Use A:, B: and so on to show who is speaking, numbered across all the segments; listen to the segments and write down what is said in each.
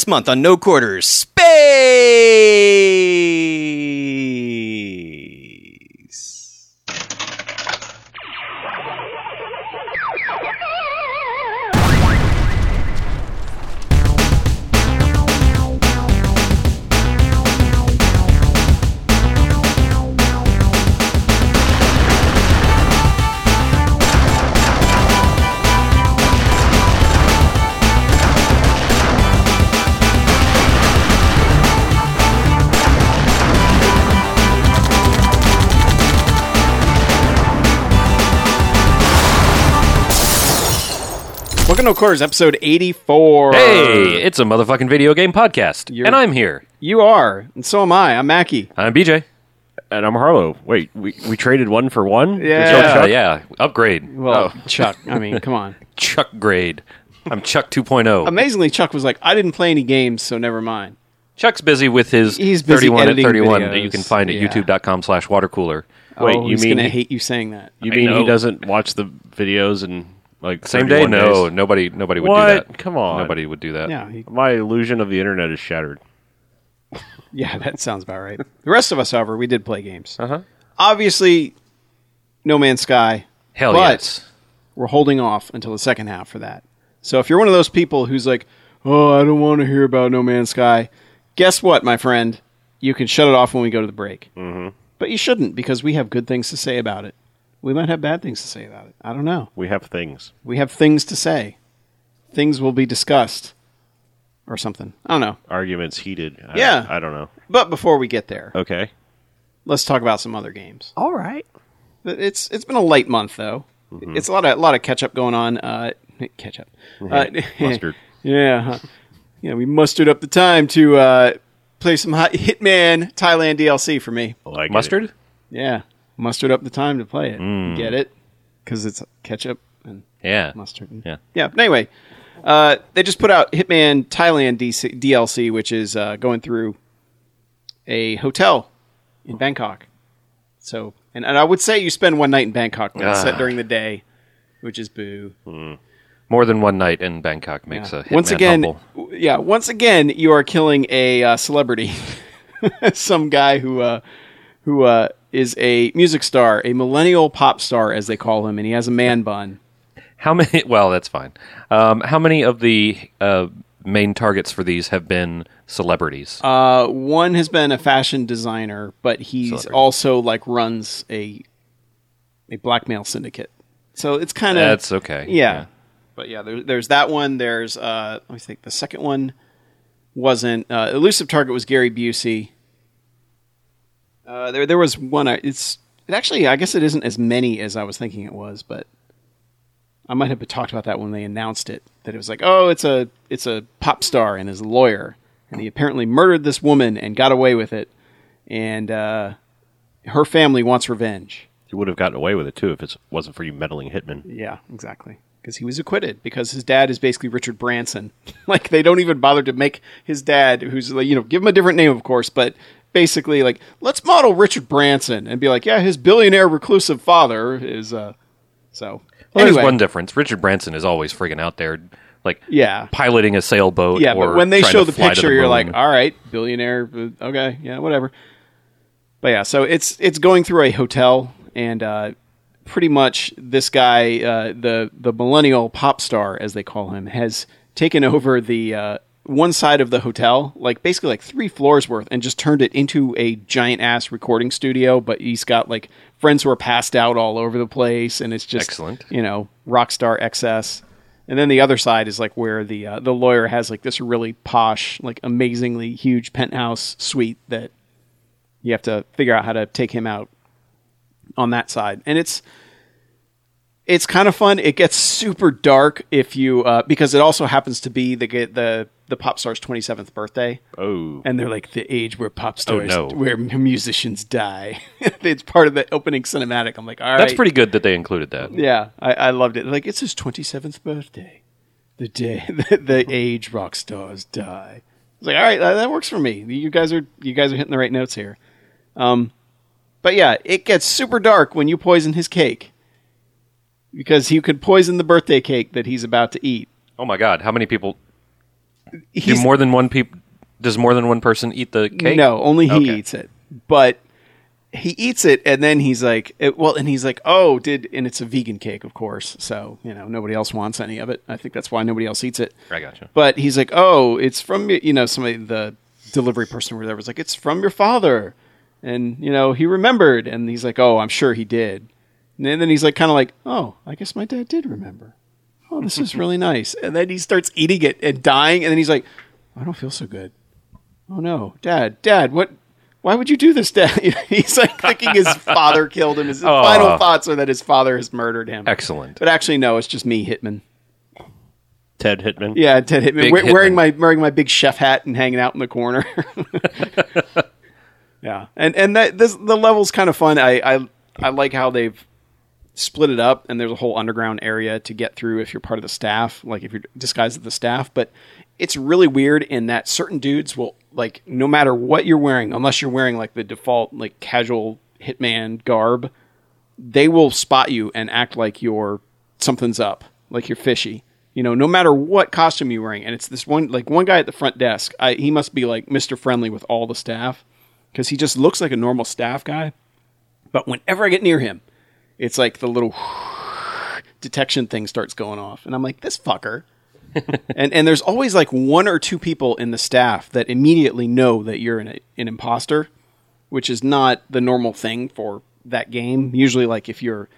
A: This month on No Quarters, Space! Welcome to No Quarters, episode 84.
B: Hey, it's a motherfucking video game podcast,
A: You're-
B: and I'm here.
A: You are, and so am I. I'm Mackie.
B: I'm BJ.
C: And I'm Harlow. Wait, we, we traded one for one?
A: Yeah.
B: Yeah,
C: Chuck?
B: yeah, upgrade.
A: Well, oh. Chuck, I mean, come on.
B: Chuck grade. I'm Chuck oh. 2.0.
A: Amazingly, Chuck was like, I didn't play any games, so never mind.
B: Chuck's busy with his
A: He's busy
B: 31 at
A: editing
B: 31 that
A: videos.
B: you can find at
A: Yeah.
B: youtube.com slash watercooler.
C: Wait,
A: oh,
C: you
A: he's
C: mean
A: gonna
C: he-
A: hate you saying that.
C: You
B: I
C: mean he doesn't watch the videos and like
B: Same day?
C: 31
B: No,
C: days?
B: nobody nobody would
C: What?
B: do that.
C: Come on.
B: Nobody would do that.
A: Yeah, he,
C: My illusion of the internet is shattered.
A: yeah, that sounds about right. The rest of us, however, we did play games.
B: Uh-huh.
A: Obviously, No Man's Sky.
B: Hell
A: But-
B: yes.
A: We're holding off until the second half for that. So if you're one of those people who's like, "Oh, I don't want to hear about No Man's Sky," guess what, my friend? You can shut it off when we go to the break. Mm-hmm. But you shouldn't because we have good things to say about it. We might have bad things to say about it. I don't know.
C: We have things.
A: We have things to say. Things will be discussed, or something. I don't know.
C: Arguments heated. I,
A: Yeah.
C: I don't know.
A: But before we get there,
C: Okay.
A: let's talk about some other games.
C: All right.
A: But It's it's been a light month though. It's a lot of a lot of catch up going on. Uh, catch up. Uh,
C: Mustard.
A: yeah, huh. yeah. We mustered up the time to uh, play some hot Hitman Thailand DLC for me.
C: I like
B: Mustard?
A: Yeah, mustered up the time to play it. Get it? Because it's ketchup and
B: Yeah.
A: mustard.
B: Yeah.
A: Yeah. But anyway, uh, they just put out Hitman Thailand DC, DLC, which is uh, going through a hotel in Bangkok. So, and, and I would say you spend one night in Bangkok but set
B: Ah.
A: during the day, which is boo.
B: More than one night in Bangkok makes a hitman
A: once again,
B: humble.
A: yeah, once again, you are killing a uh, celebrity, some guy who uh, who uh, is a music star, a millennial pop star, as they call him, and he has a man bun.
B: How many? Well, that's fine. Um, how many of the uh, main targets for these have been celebrities?
A: Uh, one has been a fashion designer, but he's
B: Celebrity.
A: also like runs a a blackmail syndicate. So it's kind of
B: That's okay.
A: yeah. But yeah, there, there's that one. There's uh, let me think. The second one wasn't uh, elusive target was Gary Busey. Uh, there there was one. I- It's it actually I guess it isn't as many as I was thinking it was, but I might have talked about that when they announced it. That it was like, oh, it's a it's a pop star and his lawyer, and he apparently murdered this woman and got away with it, and uh, her family wants revenge.
C: He would have gotten away with it too if it wasn't for you meddling hitman.
A: Yeah, exactly. Because he was acquitted because his dad is basically Richard Branson. like they don't even bother to make his dad, who's like you know, give him a different name, of course, but basically like let's model Richard Branson and be like, yeah, his billionaire reclusive father is. uh So
B: Well,
A: anyway,
B: there's one difference. Richard Branson is always freaking out there, like
A: yeah,
B: piloting a sailboat.
A: yeah.
B: or
A: But when they show the picture, you're like, all right, billionaire, uh, okay, yeah, whatever. But yeah, so it's it's going through a hotel and. uh Pretty much, this guy, uh, the the millennial pop star, as they call him, has taken over the uh, one side of the hotel, like basically like three floors worth, and just turned it into a giant ass recording studio. But he's got like friends who are passed out all over the place, and it's just
B: Excellent.
A: you know, rock star excess. And then the other side is like where the uh, the lawyer has like this really posh, like amazingly huge penthouse suite that you have to figure out how to take him out on that side. And it's it's kind of fun. It gets super dark if you uh, because it also happens to be the the the pop star's 27th birthday.
C: Oh.
A: And they're like the age where pop stars,
B: no.
A: where musicians die. it's part of the opening cinematic. I'm like, all right,
B: that's pretty good that they included that.
A: yeah, I, I loved it. Like it's his twenty seventh birthday, the day the, the age rock stars die. I was like, all right, that, that works for me. You guys are you guys are hitting the right notes here. Um, but yeah, it gets super dark when you poison his cake because you could poison the birthday cake that he's about to eat.
B: Oh my God, how many people? Do more than one peop Does more than one person eat the cake?
A: No, only he
B: Okay.
A: eats it. But he eats it, and then he's like, it, "Well," and he's like, "Oh, did?" And it's a vegan cake, of course. So you know, nobody else wants any of it. I think that's why nobody else eats it.
B: I gotcha.
A: But he's like, "Oh, it's from you know somebody the delivery person or whatever was like, it's from your father," and you know he remembered, and he's like, "Oh, I'm sure he did." And then he's like, kind of like, "Oh, I guess my dad did remember." Oh, this is really nice. And then he starts eating it and dying, and then he's like, "I don't feel so good." Oh no, Dad, Dad, what? Why would you do this, Dad? He's like thinking his father killed him. His
B: Aw.
A: final oh. thoughts are that his father has murdered him.
B: Excellent.
A: But actually, no, it's just me, Hitman.
C: Ted Hitman.
A: Yeah, Ted Hitman, we- wearing my wearing my big chef hat and hanging out in the corner. yeah, and and that this the level's kind of fun. I, I I like how they've split it up, and there's a whole underground area to get through if you're part of the staff, like if you're disguised as the staff. But it's really weird in that certain dudes will like no matter what you're wearing, unless you're wearing like the default like casual hitman garb, they will spot you and act like you're something's up, like you're fishy. You know, no matter what costume you're wearing, and it's this one like one guy at the front desk. I, he must be like Mister Friendly with all the staff because he just looks like a normal staff guy. But whenever I get near him, it's like the little detection thing starts going off, and I'm like, this fucker. and and there's always like one or two people in the staff that immediately know that you're an an imposter, which is not the normal thing for that game. Usually, like if you're,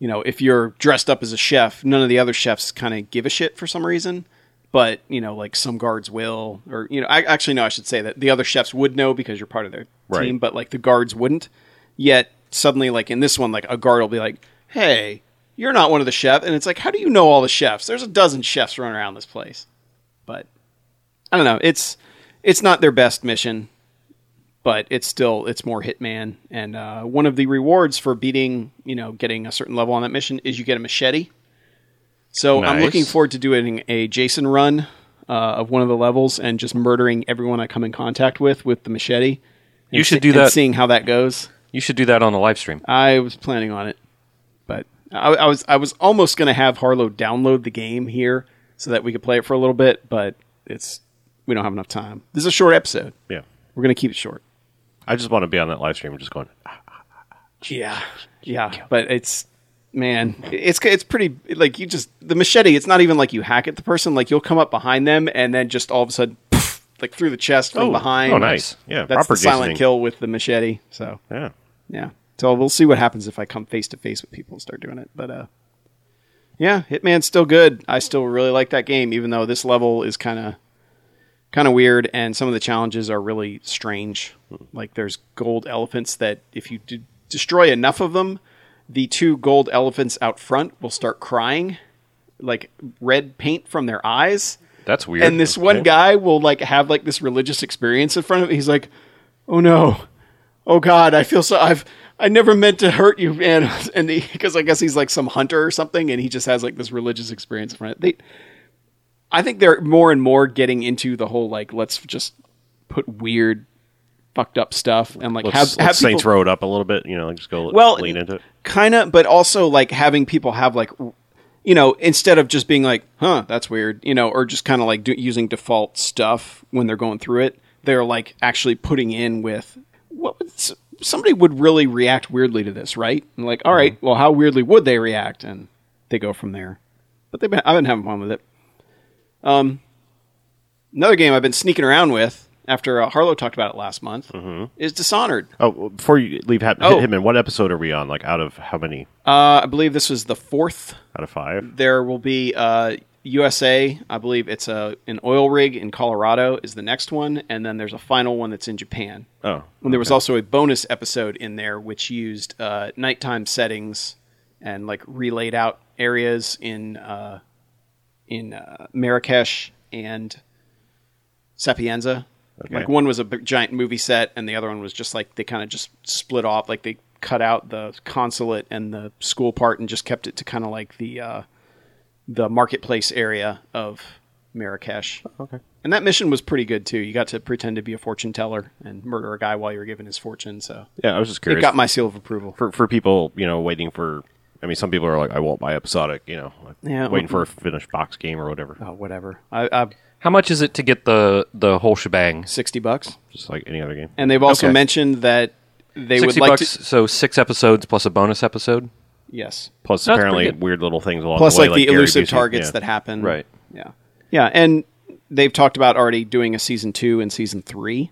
A: you know, if you're dressed up as a chef, none of the other chefs kind of give a shit for some reason. But you know, like some guards will, or you know, I actually no, I should say that the other chefs would know because you're part of their
C: Right.
A: team, but like the guards wouldn't. Yet suddenly, like in this one, like a guard will be like, "Hey, you're not one of the chefs," and it's like, "How do you know all the chefs? There's a dozen chefs running around this place." But I don't know. It's it's not their best mission, but it's still it's more Hitman. And uh, one of the rewards for beating, you know, getting a certain level on that mission is you get a machete. So I'm looking forward to doing a Jason run uh, of one of the levels and just murdering everyone I come in contact with with the machete.
B: You should do
A: and
B: that-
A: seeing how that goes.
B: You should do that on the live stream.
A: I was planning on it, but I, I was I was almost going to have Harlow download the game here so that we could play it for a little bit, but it's we don't have enough time. This is a short episode.
C: Yeah.
A: We're going to keep it short.
C: I just want to be on that live stream and just going, ah, ah, ah,
A: Yeah, yeah, but it's man, it's it's pretty like you just the machete. It's not even like you hack at the person. Like you'll come up behind them and then just all of a sudden, poof, like through the chest from
C: Oh,
A: behind.
C: oh, nice. Yeah,
A: that's
C: proper
A: the silent kill with the machete. So
C: yeah.
A: Yeah. So we'll see what happens if I come face to face with people and start doing it. But uh yeah, Hitman's still good. I still really like that game, even though this level is kind of kind of weird and some of the challenges are really strange. Like there's gold elephants that if you d- destroy enough of them, the two gold elephants out front will start crying, like red paint from their eyes.
B: That's weird.
A: And this one guy will like have like this religious experience in front of it. He's like, "Oh no, oh God, I feel so. I've I never meant to hurt you, man." And because I guess he's like some hunter or something, and he just has like this religious experience in front. Of it. They, I think they're more and more getting into the whole like let's just put weird, fucked up stuff and like
C: Let's,
A: have,
C: let's
A: have
C: Saints
A: people,
C: Row it up a little bit, you know, like just go
A: well
C: lean into it.
A: kind of but also like having people have like you know instead of just being like huh that's weird you know or just kind of like do, using default stuff when they're going through it they're like actually putting in with what would somebody would really react weirdly to this right and like all right well how weirdly would they react and they go from there but they've been i've been having fun with it um another game i've been sneaking around with after uh, harlow talked about it last month is dishonored
C: Oh, well, before you leave Hat-
A: Oh.
C: Hitman, what episode are we on? Like out of how many?
A: uh, i believe this was the fourth
C: Out of five?
A: there will be uh, USA. I believe it's a an oil rig in Colorado is the next one, and then there's a final one that's in Japan.
C: Oh,
A: And there was also a bonus episode in there which used uh, nighttime settings and like relayed out areas in uh, in uh, Marrakesh and Sapienza.
C: Okay.
A: Like one was a big, giant movie set, and the other one was just like they kind of just split off. Like they cut out the consulate and the school part and just kept it to kind of like the uh, the marketplace area of Marrakesh.
C: okay.
A: And that mission was pretty good too. You got to pretend to be a fortune teller and murder a guy while you were giving his fortune. So
C: Yeah, I was just curious.
A: it got my seal of approval.
C: for for people, you know, waiting for. I mean, some people are like, I won't buy episodic, you know, like
A: Yeah,
C: waiting
A: well-
C: for a finished box game or whatever.
A: Oh, whatever. I, I
B: How much is it to get the the whole shebang?
A: Sixty bucks.
C: just like any other game.
A: And they've also
B: Okay.
A: mentioned that they would
B: Sixty
A: like
B: bucks.
A: to.
B: So six episodes plus a bonus episode.
A: Yes.
C: Plus,
B: That's
C: apparently, weird little things along
A: Plus,
C: the way,
A: like, the
C: Gary
A: elusive
C: Busey-
A: targets
C: yeah.
A: that happen.
B: Right.
A: Yeah. Yeah, and they've talked about already doing a season two and season three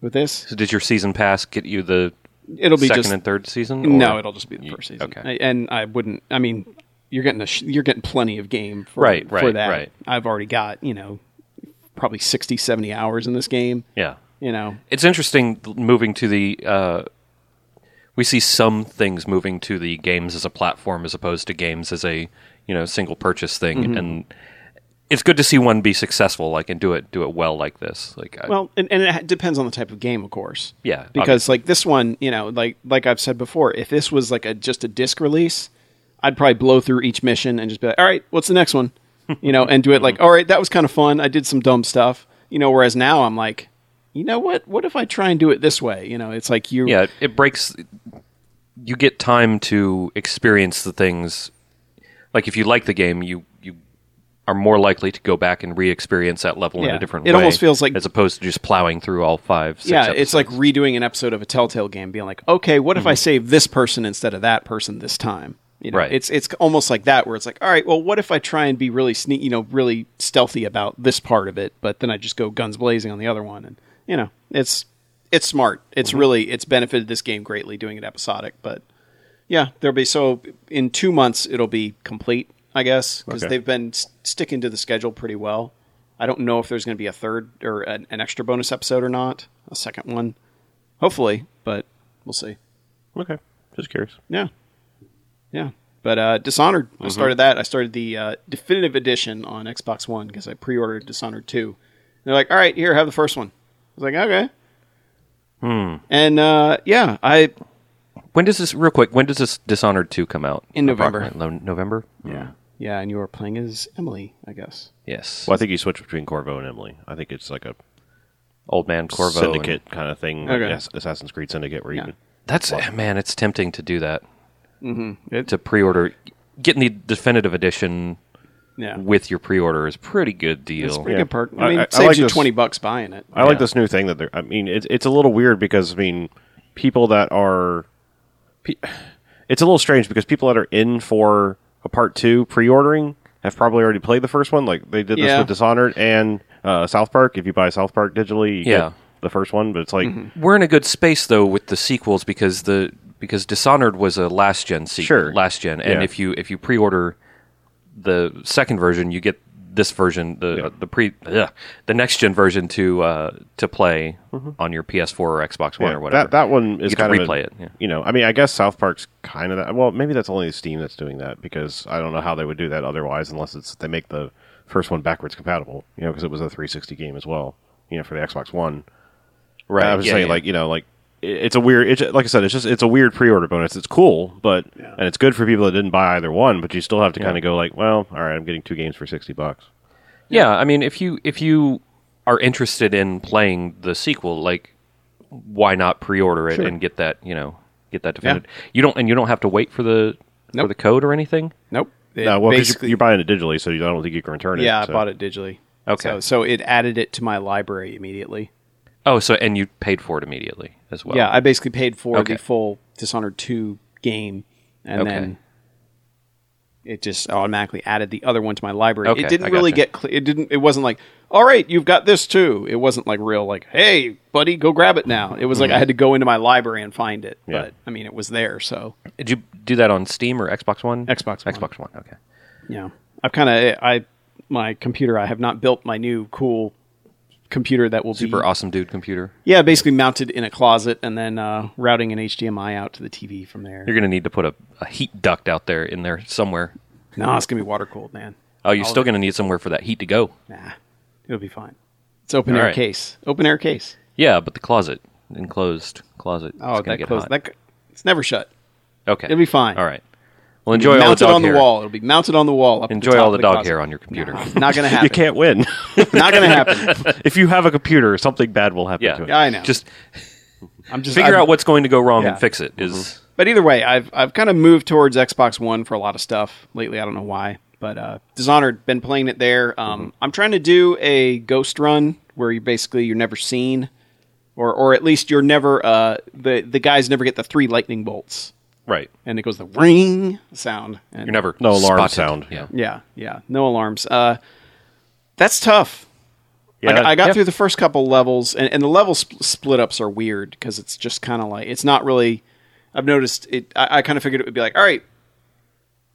A: with this.
B: So did your season pass get you the
A: It'll be
B: second
A: just
B: and third season?
A: no. It'll just be the first season.
B: okay.
A: I- and I wouldn't. I mean, you're getting a sh- you're getting plenty of game for,
B: Right,
A: for
B: right,
A: that.
B: right.
A: I've already got you know probably 60, 70 hours in this game.
B: Yeah.
A: You know,
B: It's interesting moving to the. Uh, we see some things moving to the games as a platform as opposed to games as a you know single purchase thing,
A: Mm-hmm.
B: and it's good to see one be successful, like and do it do it well like this. Like, I-
A: Well, and, and it depends on the type of game, of course.
B: Yeah,
A: because like this one, you know, like like I've said before, if this was like a just a disc release, I'd probably blow through each mission and just be like, all right, what's the next one? You know, and do it like, all right, that was kind of fun. I did some dumb stuff. You know, whereas now I'm like, you know what? What if I try and do it this way? You know, it's like you.
B: yeah, it breaks. You get time to experience the things. Like if you like the game, you you are more likely to go back and re-experience that level in a different
A: It
B: way.
A: It almost feels like-
B: as opposed to just plowing through all five. Six
A: yeah, it's like redoing an episode of a Telltale game, being like, okay, what if I mm-hmm. save this person instead of that person this time? You know,
B: Right.
A: It's it's almost like that, where it's like, all right, well, what if I try and be really sneak, you know, really stealthy about this part of it, but then I just go guns blazing on the other one, and you know, it's it's smart. It's really it's benefited this game greatly doing it episodic, but yeah, there'll be so in two months it'll be complete, I guess, because
C: Okay.
A: they've been s- sticking to the schedule pretty well. I don't know if there's going to be a third or an, an extra bonus episode or not, a second one, hopefully, but we'll see.
C: Okay, just curious.
A: Yeah, yeah. But uh, Dishonored,
C: Mm-hmm.
A: I started that. I started the uh, definitive edition on Xbox One because I pre-ordered Dishonored two. They're like, "All right, here, have the first one." I was like, "Okay." Hmm. And uh, yeah, I
B: when does this real quick? When does this Dishonored two come out?
A: In November.
B: Approximately? No- November.
A: yeah yeah, and you were playing as Emily, I guess.
B: Yes.
C: Well, I think you switch between Corvo and Emily. I think it's like a
B: Old man Corvo. and-
C: syndicate kind of thing, like
A: Okay.
C: Ass- Assassin's Creed Syndicate, where you
A: Yeah.
C: can
B: That's man. It's tempting to do that.
A: It-
B: To pre-order, getting the definitive edition
A: Yeah,
B: with your pre-order is pretty good deal.
A: it's a pretty
C: Yeah.
A: good perk. I
C: I-
A: mean,
C: I- I
A: it saves
C: like
A: you
C: this-
A: twenty bucks buying it.
C: I like
B: Yeah.
C: this new thing that they're. I mean, it's it's a little weird because I mean, people that are, it's a little strange because people that are in for a part two pre-ordering have probably already played the first one. Like they did this
A: Yeah.
C: with Dishonored and uh, South Park. If you buy South Park digitally, you
B: Yeah.
C: get the first one. But it's like,
B: We're in a good space though with the sequels because the because Dishonored was a last gen sequel,
C: Sure.
B: last gen, and
C: Yeah.
B: if you if you pre-order the second version, you get this version, the
C: Yeah.
B: the pre ugh, the next gen version to uh, to play on your PS4 or Xbox One
C: yeah,
B: or whatever.
C: that that one is kind of a-
B: replay it, yeah.
C: You know, I mean, I guess South Park's kind of that. Well, maybe that's only Steam that's doing that because I don't know how they would do that otherwise, unless it's they make the first one backwards compatible. You know, because it was a 360 game as well. You know, for the Xbox One.
B: right?
C: I was
B: yeah,
C: saying, like you know, like it's a weird. It's like I said, it's just it's a weird pre-order bonus. It's cool, but and it's good for people that didn't buy either one. But you still have to kind of go like, well, all right, I'm getting two games for sixty bucks.
B: Yeah, I mean, if you if you are interested in playing the sequel, like, why not pre-order it
C: Sure.
B: and get that you know get that definitive? You don't and you don't have to wait for the for the code or anything.
A: Nope. It
C: No, well, because
A: basically-
C: you're, buying it digitally, so you, I don't think you can return it.
A: yeah,
C: so.
A: I bought it digitally.
B: Okay.
A: So, so it added it to my library immediately.
B: Oh, so and you paid for it immediately as well.
A: Yeah, I basically paid for
B: Okay.
A: the full Dishonored 2 game, and
B: Okay.
A: then it just automatically added the other one to my library.
B: Okay,
A: it didn't
B: I
A: really
B: gotcha.
A: get cl- it didn't it wasn't like, "All right, you've got this too." It wasn't like real like, "Hey, buddy, go grab it now." It was like mm-hmm. I had to go into my library and find it.
C: Yeah.
A: But I mean, it was there, so
B: Did you do that on Steam or Xbox One?
A: Xbox One.
B: Xbox One. Okay.
A: yeah. I've kind of I my computer I have not built my new cool computer that will be
B: Super
A: be
B: awesome dude computer.
A: Yeah, basically mounted in a closet and then uh, routing an HDMI out to the TV from there.
B: You're gonna need to put a, a heat duct out there in there somewhere.
A: No, it's gonna be water cooled, man.
B: Oh, you're
A: All
B: still gonna need somewhere for that heat to go.
A: Nah, it'll be fine. It's open
B: All
A: air
B: right.
A: case. Open air case.
B: Yeah, but the closet, enclosed closet.
A: Oh, that
B: get
A: close.
B: hot.
A: That it's never shut.
B: Okay,
A: It'll be fine.
B: All right. Well, enjoy all the
A: mounted
B: dog
A: on
B: hair.
A: the wall. It'll be mounted on the wall. Up
B: Enjoy
A: top
B: all
A: of
B: the dog
A: closet.
B: hair on your computer.
A: No, not gonna happen.
C: You can't win.
A: Not gonna happen.
C: if you have a computer, something bad will happen
B: Yeah.
C: to it.
A: Yeah, I know.
B: Just
A: I'm just
B: figure
A: I've-
B: out what's going to go wrong
A: Yeah.
B: and fix it. Is
A: But either way, I've I've kind of moved towards Xbox One for a lot of stuff lately. I don't know why, But uh, Dishonored, been playing it there. Um, I'm trying to do a ghost run where you basically you're never seen, or or at least you're never uh, the the guys never get the three lightning bolts,
B: Right.
A: and it goes the ring sound. And
B: You're never
C: No alarm
B: spotted.
C: sound.
B: Yeah.
A: yeah, yeah, no alarms. Uh, that's tough.
C: Yeah,
A: I, I got
C: yeah.
A: through the first couple levels, and, and the level sp- split ups are weird because it's just kind of like it's not really. I've noticed it. I, I kind of figured it would be like, all right,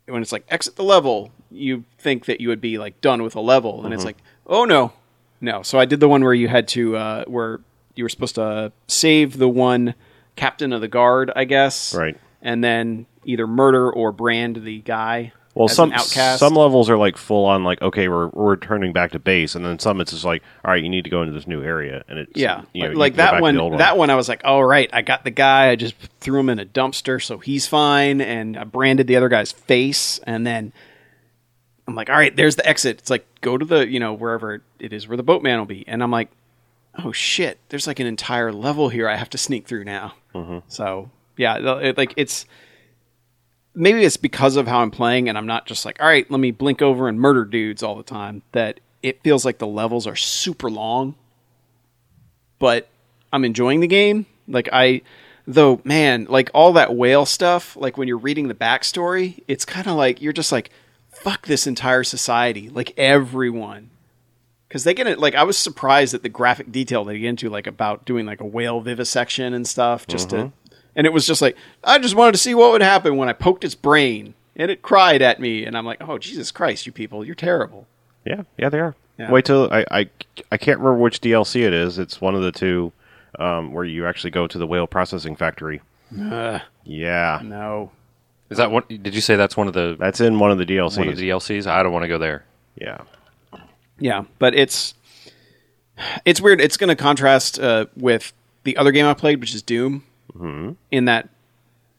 A: when it's like exit the level, you think that you would be like done with a level, and it's
C: Mm-hmm.
A: like, oh no, no. So I did the one where you had to, uh, where you were supposed to save the one captain of the guard, I guess,
C: Right.
A: And then either murder or brand the guy.
C: Well,
A: as
C: some
A: an outcast.
C: some levels are like full on, like okay, we're we're returning back to base, and then some it's just like, all right, you need to go into this new area, and it's
A: Yeah,
C: you know,
A: like,
C: you
A: like
C: can go back
A: that
C: to
A: one, That one, I was like, all right, I got the guy. I just threw him in a dumpster, so he's fine, and I branded the other guy's face, and then I'm like, all right, there's the exit. It's like go to the you know wherever it is where the boatman will be, and I'm like, oh shit, there's like an entire level here I have to sneak through now.
C: Mm-hmm.
A: So yeah, it, like it's maybe it's because of how I'm playing, and I'm not just like, all right, let me blink over and murder dudes all the time. That it feels like the levels are super long, but I'm enjoying the game. Like I, though, man, like all that whale stuff. Like when you're reading the backstory, it's kind of like you're just like, fuck this entire society, like everyone. Because they get it, like I was surprised at the graphic detail they get into, like about doing like a whale vivisection and stuff, just to, mm-hmm. And it was just like I just wanted to see what would happen when I poked its brain, and it cried at me, and I'm like, oh Jesus Christ, you people, you're terrible.
C: Yeah, yeah, they are.
A: Yeah.
C: Wait till I, I I can't remember which DLC it is. It's one of the two um, where you actually go to the whale processing factory.
A: Ugh,
C: Yeah,
A: no,
B: Is that one? Did you say that's one of the
C: that's in one of the DLCs.
B: one of the DLCs? I don't want to go there.
C: yeah,
A: Yeah, but it's it's weird. It's going to contrast uh, with the other game I played, which is Doom. Mm-hmm. In that,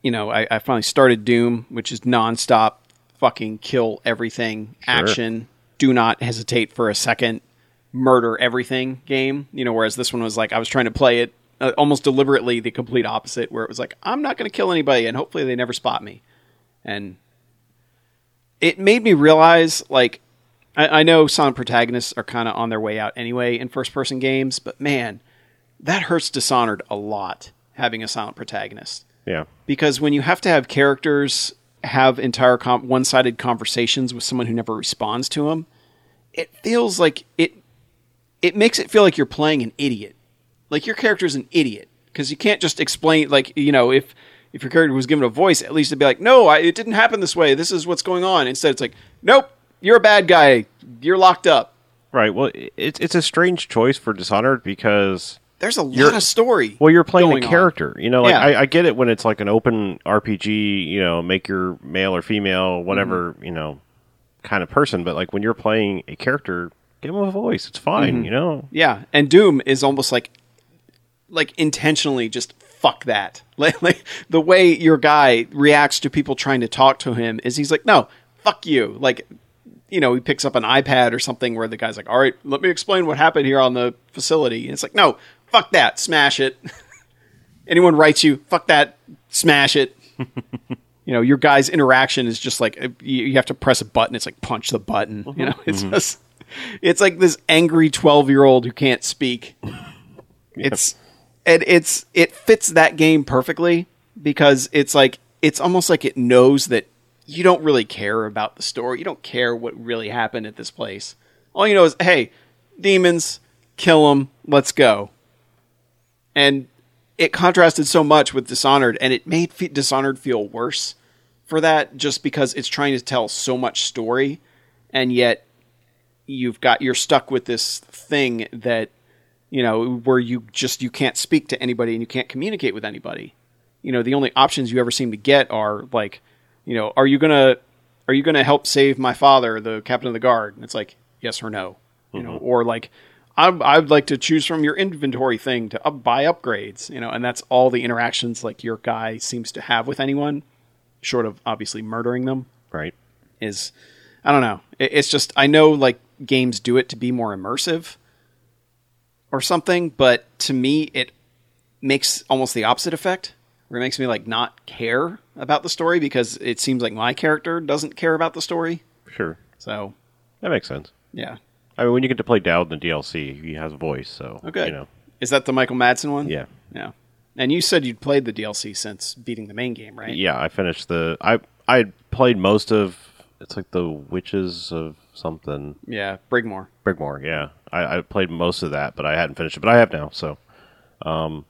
A: you know, I, I finally started Doom, which is nonstop fucking kill everything, action, do not hesitate for a second, murder everything game. You know, whereas this one was like I was trying to play it uh, almost deliberately the complete opposite, where it was like I'm not going to kill anybody, and hopefully they never spot me, and it made me realize like I, I know silent protagonists are kind of on their way out anyway in first person games, but man, that hurts Dishonored a lot having a silent protagonist
C: yeah,
A: because when you have to have characters have entire com- one-sided conversations with someone who never responds to them, it feels like it it makes it feel like you're playing an idiot. Like your character's an idiot because you can't just explain like you know if if your character was given a voice, at least it'd be like, "No, I, it didn't happen this way. This is what's going on." Instead, it's like, "Nope, you're a bad guy. You're locked up."
C: right. Well, it's it's a strange choice for Dishonored because
A: There's a lot
C: You're-
A: of story.
C: well, you're playing a
A: on.
C: character. You know, like
A: Yeah.
C: I, I get it when it's like an open RPG. You know, make your male or female, whatever
A: Mm-hmm.
C: you know, kind of person. But like when you're playing a character, give them a voice. It's fine.
A: Mm-hmm.
C: You know.
A: Yeah, and Doom is almost like like intentionally just fuck that. Like, like the way your guy reacts to people trying to talk to him is he's like, "No, fuck you." Like you know, he picks up an iPad or something where the guy's like, "All right, let me explain what happened here on the facility." And it's like, "No, fuck that. Smash it." Anyone writes you, "Fuck that. Smash it." you know, your guy's interaction is just like you, you have to press a button. It's like punch the button. You know, it's mm-hmm. just it's like this angry twelve year old who can't speak. It's and it's it fits that game perfectly because it's like it's almost like it knows that you don't really care about the story. You don't care what really happened at this place. All you know is, hey, demons, kill them, let's go. And it contrasted so much with Dishonored, and it made Fe- Dishonored feel worse for that, just because it's trying to tell so much story, and yet you've got you're stuck with this thing that you know where you just you can't speak to anybody and you can't communicate with anybody. You know, the only options you ever seem to get are like, you know, are you gonna are you gonna help save my father, the captain of the guard? And it's like yes or no, you know, mm-hmm. or like. I, I'd like to choose from your inventory thing to up, buy upgrades, you know, and that's all the interactions like your guy seems to have with anyone, short of obviously murdering them
C: Right.
A: is I don't know. It, it's just I know like games do it to be more immersive or something, but to me it makes almost the opposite effect. Where it makes me like not care about the story because it seems like my character doesn't care about the story.
C: Sure.
A: So
C: That makes sense.
A: yeah.
C: I mean, when you get to play Daud in the DLC, he has a voice, so
A: Okay.
C: you know,
A: Is that the Michael Madsen one?
C: yeah,
A: Yeah. And you said you'd played the DLC since beating the main game, right?
C: yeah. I finished the. I I played most of. It's like the Witches of something.
A: Yeah. Brigmore.
C: Brigmore, yeah. I, I played most of that, but I hadn't finished it. But I have now, so um,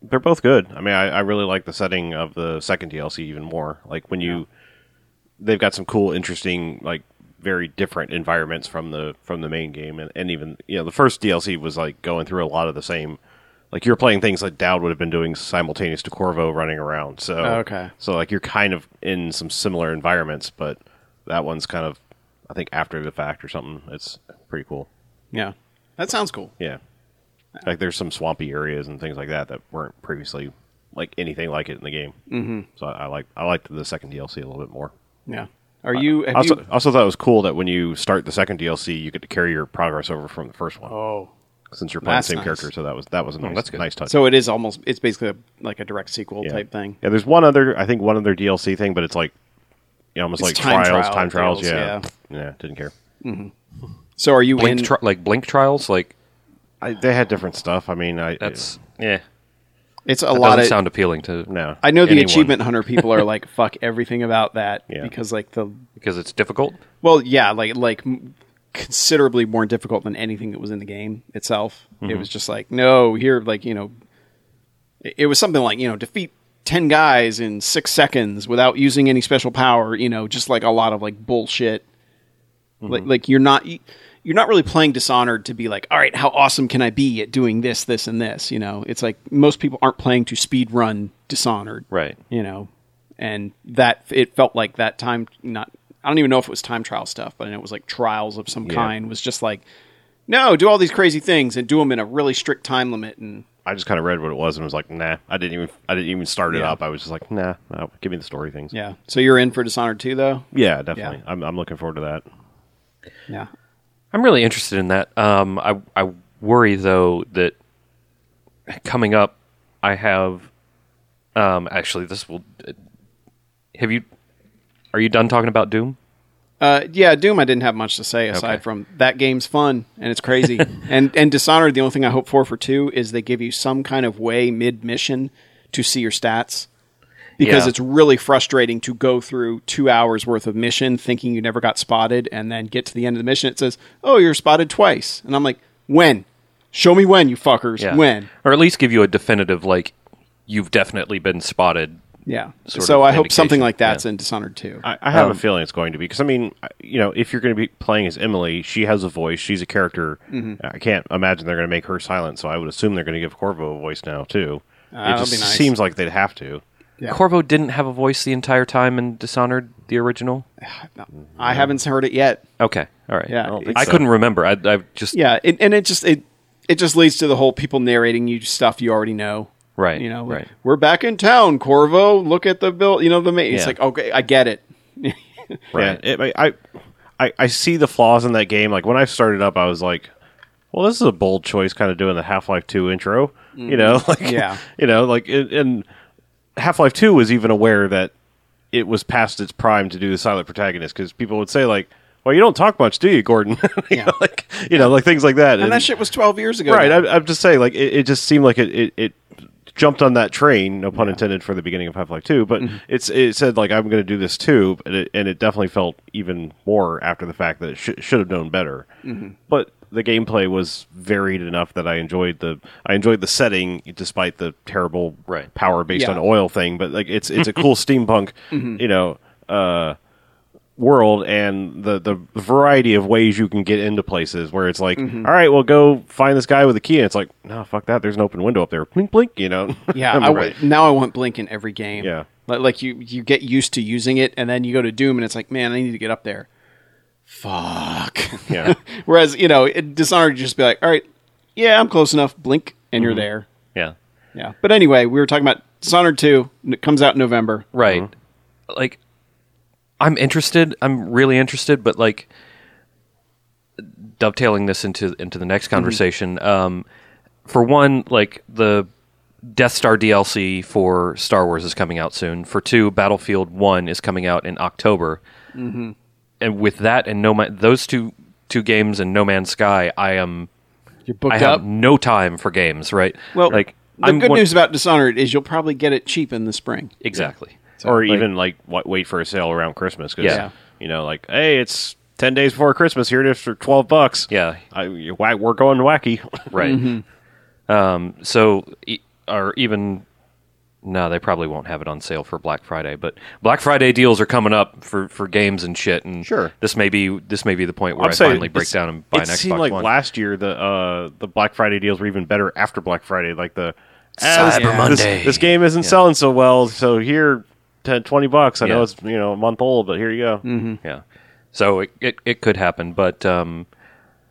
C: they're both good. I mean, I, I really like the setting of the second DLC even more. Like when you, they've got some cool, interesting, like very different environments from the from the main game, and, and even you know the first DLC was like going through a lot of the same. Like you're playing things like Daud would have been doing simultaneous to Corvo running around. So
A: Oh, okay.
C: so like you're kind of in some similar environments, but that one's kind of I think after the fact or something. It's pretty cool.
A: Yeah. That sounds cool.
C: Yeah. Like there's some swampy areas and things like that that weren't previously like anything like it in the game. Mm-hmm. So I, I like I liked the second DLC a little bit more.
A: Yeah. Are you? Have
C: I also,
A: you?
C: also thought it was cool that when you start the second DLC, you get to carry your progress over from the first one
A: Oh.
C: since you're playing
A: that's
C: the same
A: nice.
C: character. So that was that was a nice,
B: that's good.
C: nice touch.
A: So it is almost. It's basically a, like a direct sequel
C: yeah.
A: type thing.
C: Yeah, there's one other I think one other DLC thing, but it's like you know, almost
A: It's
C: like
A: time
C: trials,
A: trial
C: time trials.
A: deals,
C: yeah. yeah, didn't care. Mm-hmm.
A: So are you
B: Blink
A: in?
B: tri- like Blink trials, like
C: I, they had different stuff. I mean, I
B: that's yeah.
A: It's a
B: That
A: lot
B: doesn't
A: of.
B: sound appealing to
C: no.
A: I know the
C: anyone.
A: achievement hunter people are like fuck everything about that
C: Yeah.
A: because like the
B: because it's difficult.
A: well yeah like like m- considerably more difficult than anything that was in the game itself. It mm-hmm. was just like no here like you know it, it was something like you know defeat 10 guys in 6 seconds without using any special power, you know, just like a lot of like bullshit. Like mm-hmm. like you're not you're not really playing Dishonored to be like, all right, how awesome can I be at doing this, this, and this? You know, it's like most people aren't playing to speed run Dishonored,
B: Right.
A: You know, and that it felt like that time. Not I don't even know if it was time trial stuff, but it was like trials of some
C: Yeah.
A: kind. Was just like, no, do all these crazy things and do them in a really strict time limit. And
C: I just kind of read what it was and was like, nah. I didn't even I didn't even start it
A: Yeah.
C: up. I was just like, nah, no, give me the story things.
A: yeah, so you're in for Dishonored too, though.
C: Yeah, definitely. I'm I'm looking forward to that.
A: Yeah,
B: I'm really interested in that. Um, I I worry though that coming up, I have. Um, actually, this will. Have you? Are you done talking about Doom?
A: Uh, yeah, Doom. I didn't have much to say aside
B: Okay.
A: from that game's fun and it's crazy. and and Dishonored. The only thing I hope for for two is they give you some kind of way mid mission to see your stats because
B: Yeah.
A: it's really frustrating to go through two hours worth of mission thinking you never got spotted and then get to the end of the mission. It says, "Oh, you're spotted twice," and I'm like, "When? Show me when, you fuckers. When?"
B: Or at least give you a definitive like you've definitely been spotted.
A: Yeah. So
B: of
A: I hope something like that's
B: yeah.
A: in Dishonored too.
C: I, I have
B: Um,
C: a feeling it's going to be because I mean, you know, if you're going to be playing as Emily, she has a voice. She's a character.
A: Mm-hmm.
C: I can't imagine they're going to make her silent. So I would assume they're going to give Corvo a voice now too.
A: Uh,
C: it just
A: be nice.
C: seems like they'd have to.
A: Yeah.
B: Corvo didn't have a voice the entire time in Dishonored, the original.
A: I haven't heard it yet.
B: Okay, all right.
A: Yeah,
B: I,
A: don't
C: so.
B: couldn't remember. I, I just
A: Yeah, it, and it just it it just leads to the whole people narrating you stuff you already know.
B: right.
A: You know,
B: right.
A: we're back in town, Corvo. Look at the bill. You know, the ma- it's like okay, I get it.
C: Right. It, I, I I see the flaws in that game. Like when I started up, I was like, "Well, this is a bold choice, kind of doing the Half Life Two intro." You know, like
A: Mm-hmm. Yeah.
C: you know, like it, and Half Life Two was even aware that it was past its prime to do the silent protagonist because people would say like, "Well, you don't talk much, do you, Gordon?" You
A: Yeah.
C: know, like you know, like things like that.
A: And that shit was twelve years ago.
C: right. I, I'm just saying, like it, it just seemed like it, it, it jumped on that train. No pun intended for the beginning of Half Life Two, but
A: Mm-hmm.
C: it's it said like I'm going to do this too, and it, and it definitely felt even more after the fact that it sh- should have known better.
A: Mm-hmm.
C: But the gameplay was varied enough that I enjoyed the I enjoyed the setting despite the terrible
B: Right.
C: power based
A: Yeah.
C: on oil thing. But like it's it's a cool steampunk,
A: Mm-hmm.
C: you know. Uh, world and the the variety of ways you can get into places where it's like
A: Mm-hmm.
C: "All right well go find this guy with a key and it's like no fuck that there's an open window up there blink blink you know
A: Yeah,
C: I'm right.
A: now I want Blink in every game.
C: Yeah.
A: like, like you you get used to using it, and then you go to Doom, and it's like, man, I need to get up there. Fuck.
C: yeah
A: Whereas you know, it, Dishonored, you just be like, all right, yeah, I'm close enough. Blink, and
C: Mm-hmm.
A: you're there.
B: Yeah.
A: Yeah. But anyway, we were talking about Dishonored two. and It comes out in November.
B: Right. Like, I'm interested. I'm really interested, but like, dovetailing this into into the next conversation. Um, for one, like the Death Star DLC for Star Wars is coming out soon. For two, Battlefield One is coming out in October. And with that and No Man, those two two games and No Man's Sky, I am
A: You're booked
B: I have
A: up.
B: no time for games. Right?
A: Well,
B: like
A: the
B: I'm
A: good
B: one-
A: news about Dishonored is you'll probably get it cheap in the spring.
B: exactly.
C: or
B: like-
C: even like wa- wait for a sale around Christmas. 'cause,
B: Yeah.
C: you know, like hey, it's ten days before Christmas. Here it is for twelve bucks.
B: Yeah,
C: I, you- wha- we're going wacky.
B: right.
A: Mm-hmm.
B: Um, so, e- or even no, they probably won't have it on sale for Black Friday. But Black Friday deals are coming up for, for games and shit. And
C: Sure.
B: this may be this may be the point where
C: I'm
B: i finally break down and buy
C: it
B: an
C: seemed
B: Xbox
C: like
B: One.
C: last year the uh, the Black Friday deals were even better after Black Friday. Like the
B: Cyber
C: "Ah, this-
B: Monday."
C: This, this game isn't selling so well, so here, 10, 20 bucks. I know it's you know a month old, but here you go.
A: Mm-hmm.
B: Yeah. So it, it, it could happen, but um,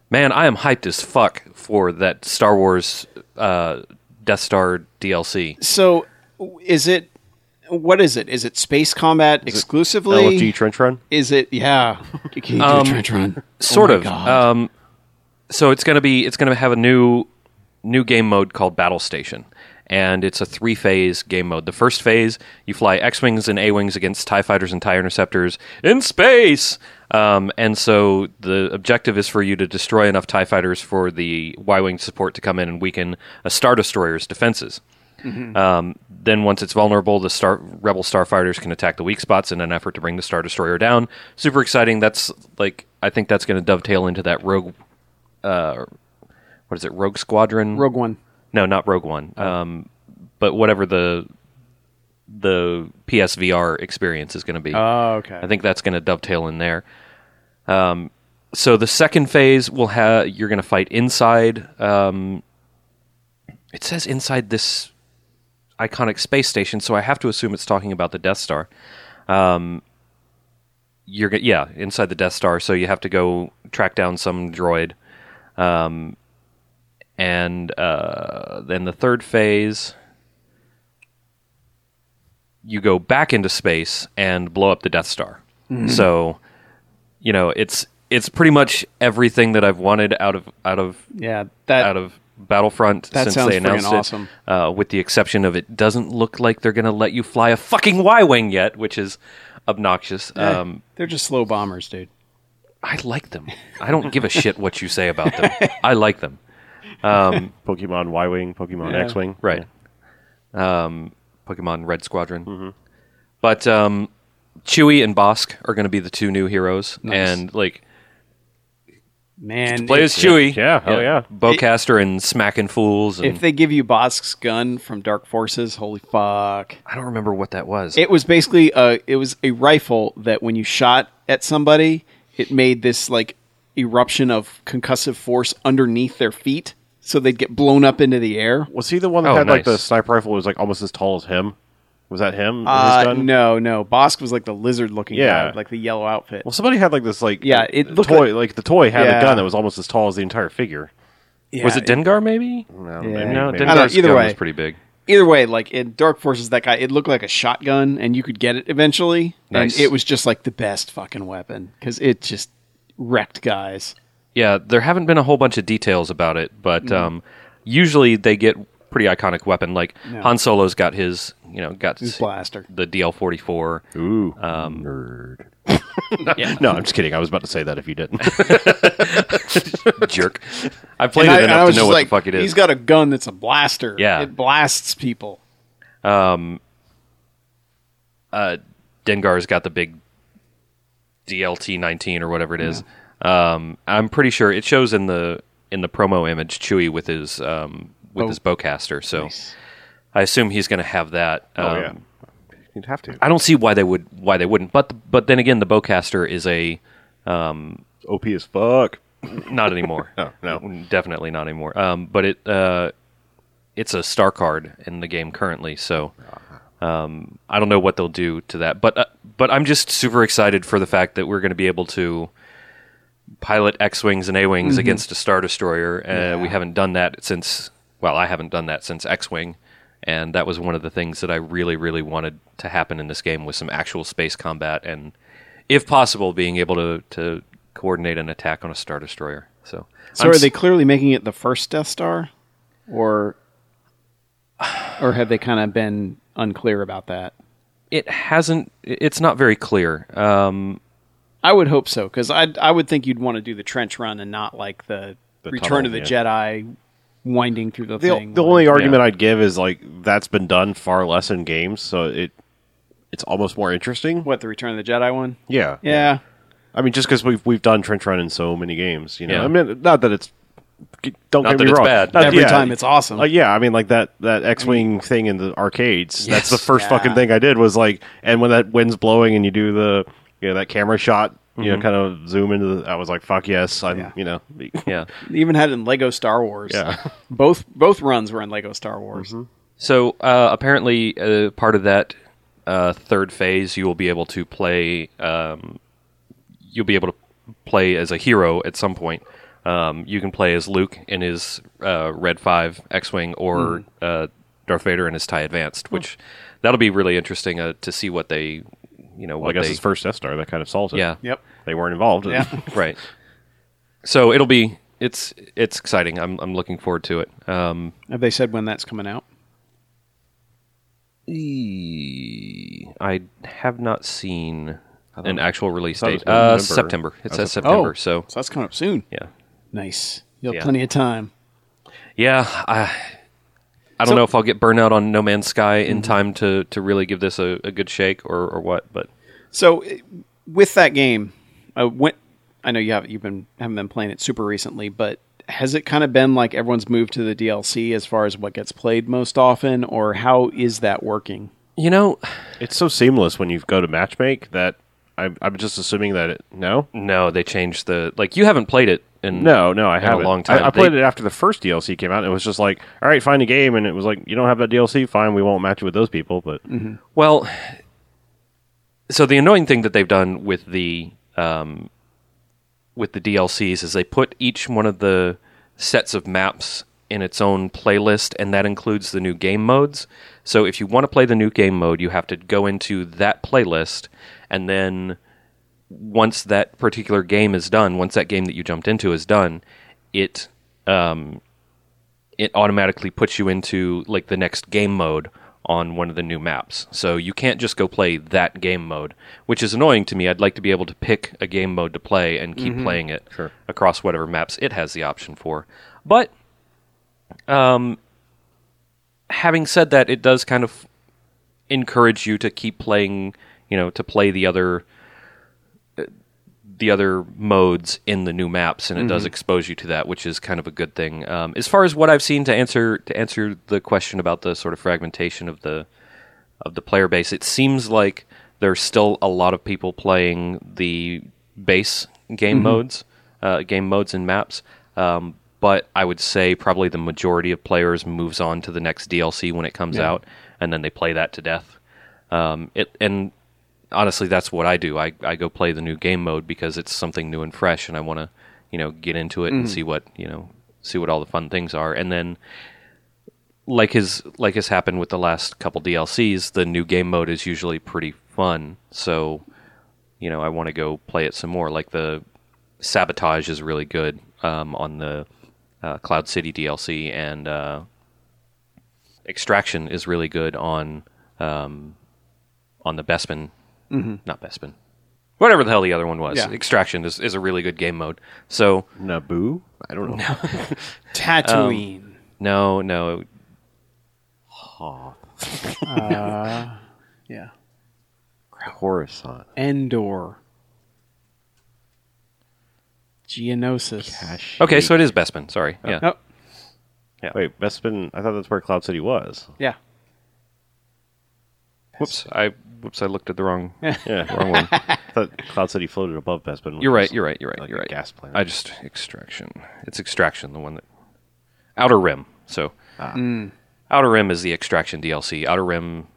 B: man, I am hyped as fuck for that Star Wars uh, Death Star DLC.
A: So, is it? What is it? Is it space combat exclusively?
C: LFG trench run.
A: Is it? Yeah. Can you do
B: Um,
A: a trench run?
B: Sort
A: Oh
B: of. Um, so it's gonna be it's gonna have a new new game mode called Battle Station. And it's a three phase game mode. The first phase, you fly X Wings and A Wings against TIE fighters and TIE interceptors in space. Um, and so the objective is for you to destroy enough TIE fighters for the Y Wing support to come in and weaken a Star Destroyer's defenses. Um, then, once it's vulnerable, the star rebel starfighters can attack the weak spots in an effort to bring the star destroyer down. Super exciting. That's like I think that's going to dovetail into that rogue. Uh, what is it? Rogue Squadron.
A: Rogue One.
B: No, not Rogue One. Um, but whatever the the PSVR experience is going to be.
A: Oh, okay.
B: I think that's going to dovetail in there. Um, so the second phase will have you're going to fight inside. Um, it says inside this iconic space station, so I have to assume it's talking about the Death Star. Um, you're yeah inside the Death Star, so you have to go track down some droid. Um, and uh, then the third phase, you go back into space and blow up the Death Star. So, you know, it's it's pretty much everything that I've wanted out of out of
A: yeah. That
B: out of Battlefront
A: that
B: since they announced
A: friggin'
B: it.
A: awesome.
B: Uh, with the exception of it doesn't look like they're going to let you fly a fucking Y wing yet, which is obnoxious.
A: eh,
B: Um,
A: they're just slow bombers, dude.
B: I like them. I don't give a shit what you say about them. I like them.
C: Pokemon Y Wing, Pokemon
A: Yeah.
C: X Wing.
B: Right. Um, Pokemon Red Squadron.
A: Mm-hmm.
B: But um, Chewie and Bossk are going to be the two new heroes,
A: Nice.
B: and like
A: Man,
B: play as Chewie.
C: Yeah, oh, hell yeah.
B: Bowcaster and smacking fools. And
A: if they give you Bossk's gun from Dark Forces, holy fuck!
B: I don't remember what that was.
A: It was basically a it was a rifle that when you shot at somebody, it made this like eruption of concussive force underneath their feet, so they'd get blown up into the air.
C: Was he the one that
B: Oh,
C: had like the sniper rifle? Was like almost as tall as him. Was that him? with his
A: Uh,
C: gun?
A: no, no, Bossk was like the lizard looking
C: Yeah.
A: guy, like the yellow outfit.
C: Well, somebody had like this like
A: Yeah, it looked
C: toy like, the toy had
A: Yeah.
C: a gun that was almost as tall as the entire figure.
B: was it Dengar? Maybe.
C: No,
A: Yeah.
C: maybe-
B: No,
C: maybe.
A: I don't know,
B: Dengar's
A: either
B: gun
A: way.
B: was pretty big.
A: Either way, like in Dark Forces, that guy, it looked like a shotgun, and you could get it eventually,
B: Nice.
A: and it was just like the best fucking weapon because it just wrecked guys.
B: Yeah, there haven't been a whole bunch of details about it, but
A: Mm.
B: um, usually they get pretty iconic weapon. Like
A: Yeah.
B: Han Solo's got his, you know, got
A: His blaster.
B: the DL forty four.
C: Ooh,
B: Um,
C: nerd. no, I'm just kidding. I was about to say that if you didn't.
B: Jerk. I played
A: And I-
B: it
A: I
B: enough to
A: was
B: know
A: just
B: what
A: like,
B: the fuck it is.
A: He's got a gun that's a blaster.
B: Yeah.
A: it blasts people.
B: Um, uh, Dengar's got the big DLT nineteen or whatever it is. Um, I'm pretty sure it shows in the in the promo image Chewie with his um, with
A: Bow-
B: his bowcaster. So
A: Nice.
B: I assume he's going to have that.
C: oh
B: Um,
C: yeah, you'd have to.
B: I don't see why they would why they wouldn't. But but then again, the bowcaster is a
C: OP as fuck.
B: not anymore.
C: No, no.
B: definitely not anymore. Um, but it uh, it's a star card in the game currently, so um, I don't know what they'll do to that. But uh, but I'm just super excited for the fact that we're going to be able to pilot X wings and A wings against a star destroyer. Uh, We haven't done that since well, I haven't done that since X wing. And that was one of the things that I really, really wanted to happen in this game was some actual space combat and, if possible, being able to, to coordinate an attack on a star destroyer. So,
A: So
B: I'm
A: are
B: s-
A: they clearly making it the first Death Star, or or have they kind of been unclear about that?
B: it hasn't it's not very clear um
A: I would hope so because I I would think you'd want to do the trench run and not like the,
C: The
A: Return
C: tunnel,
A: of the
C: yeah.
A: Jedi winding through the,
C: The,
A: thing.
C: the only argument I'd give is like that's been done far less in games, so it it's almost more interesting.
A: what the Return of the Jedi one?
C: Yeah,
A: Yeah,
C: I mean, just because we've we've done trench run in so many games, you know.
B: Yeah.
C: I mean, not that it's don't
B: Not
C: get
B: that
C: me
B: it's
C: wrong.
B: bad.
C: Not-
A: every
C: yeah,
A: time it's awesome.
C: Uh, yeah, I mean, like that that X wing thing in the arcades. That's the first
A: Yeah.
C: fucking thing I did was like, and when that wind's blowing and you do the you know that camera shot, you
B: Mm-hmm.
C: know, kind of zoom into. the I was like, fuck yes, I'm
A: Yeah.
C: you know,
B: Yeah.
A: They even had it in Lego Star Wars.
C: yeah.
A: both both runs were in Lego Star Wars.
B: So uh, apparently, uh, part of that uh, third phase, you will be able to play. Um, you'll be able to play as a hero at some point. Um, you can play as Luke in his uh, Red Five X-wing, or uh, Darth Vader in his Tie Advanced, which that'll be really interesting uh, to see what they, you know,
C: Well, I guess
B: they,
C: his first Death Star that kind of solves it.
B: yeah,
A: Yep.
C: they weren't involved.
A: Yeah.
B: right. So it'll be it's it's exciting. I'm I'm looking forward to it. Um,
A: Have they said when that's coming out?
B: I have not seen an actual release date. Uh, September. It
C: Oh,
B: says
C: September.
B: September.
A: oh,
B: So
A: so that's coming up soon.
B: yeah,
A: Nice. You have
B: Yeah.
A: plenty of time.
B: yeah. I I don't
A: So-
B: know if I'll get burned out on No Man's Sky in time to to really give this a, a good shake or or what. But
A: So eh, with that game, uh, when, I know you have you've been haven't been playing it super recently, but has it kind of been like everyone's moved to the DLC as far as what gets played most often, or how is that working?
B: you know,
C: It's so seamless when you go to matchmake that I'm, I'm just assuming that it no.
B: no, they changed the like. You haven't played it in
C: No, no, I
B: in
C: haven't.
B: a long time.
C: I, I played
B: They-
C: it after the first DLC came out. And it was just like, all right, find a game, and it was like, you don't have that DLC, fine, we won't match you with those people. But
B: Well, so the annoying thing that they've done with the um, with the DLCs is they put each one of the sets of maps in its own playlist, and that includes the new game modes. So if you want to play the new game mode, you have to go into that playlist, and then once that particular game is done, once that game that you jumped into is done, it um, it automatically puts you into like the next game mode on one of the new maps. So you can't just go play that game mode, which is annoying to me. I'd like to be able to pick a game mode to play and keep playing it
C: Sure.
B: across whatever maps it has the option for. But um having said that, it does kind of encourage you to keep playing, you know, to play the other the other modes in the new maps, and it does expose you to that, which is kind of a good thing. Um, as far as what I've seen to answer to answer the question about the sort of fragmentation of the of the player base, it seems like there's still a lot of people playing the base game modes, uh, game modes and maps. Um, but I would say probably the majority of players moves on to the next DLC when it comes
A: Yeah.
B: out, and then they play that to death. Um, it and honestly, that's what I do. I, I go play the new game mode because it's something new and fresh, and I want to, you know, get into it and see what you know, see what all the fun things are, and then. Like has like has happened with the last couple DLCs, the new game mode is usually pretty fun. So, you know, I want to go play it some more. Like the sabotage is really good um, on the uh, Cloud City DLC, and uh, extraction is really good on um, on the Bespin, not Bespin, whatever the hell the other one was.
A: Yeah.
B: Extraction is, is a really good game mode. So
C: Naboo, I don't know.
A: Tatooine.
B: Um, no, no, Hoth, uh,
A: yeah.
C: Coruscant.
A: Endor. Geonosis.
B: okay, so it is Bespin. Sorry, oh. yeah,
A: Oh,
C: Wait, Bespin. I thought that's where Cloud City was.
A: yeah.
B: whoops, I whoops, I looked at the wrong
C: Yeah,
B: wrong one.
C: I thought Cloud City floated above Bespin.
B: You're right. You're right. You're right.
C: like
B: you're
C: a
B: right.
C: gas plant.
B: I just extraction. It's extraction, the one that Outer Rim. So ah. mm. Outer Rim is the extraction DLC. Outer Rim,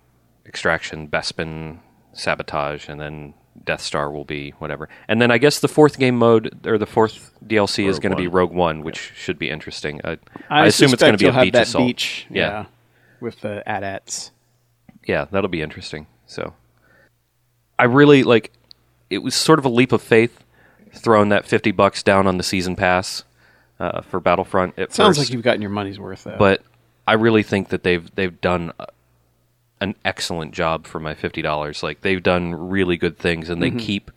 B: extraction, Bespin, sabotage, and then Death Star will be whatever. And then I guess the fourth game mode or the fourth DLC is going to be
C: One.
B: Rogue One, which should be interesting. I,
A: I,
B: I assume it's going to be a
A: have
B: beach assault.
A: beach.
B: Yeah.
A: Yeah. With the AT-ATs.
B: yeah, that'll be interesting. So, I really like. It was sort of a leap of faith throwing that fifty bucks down on the season pass uh, for Battlefront. It
A: Sounds
B: first,
A: like you've gotten your money's worth, though.
B: but I really think that they've they've done a- an excellent job for my fifty dollars. Like they've done really good things, and they keep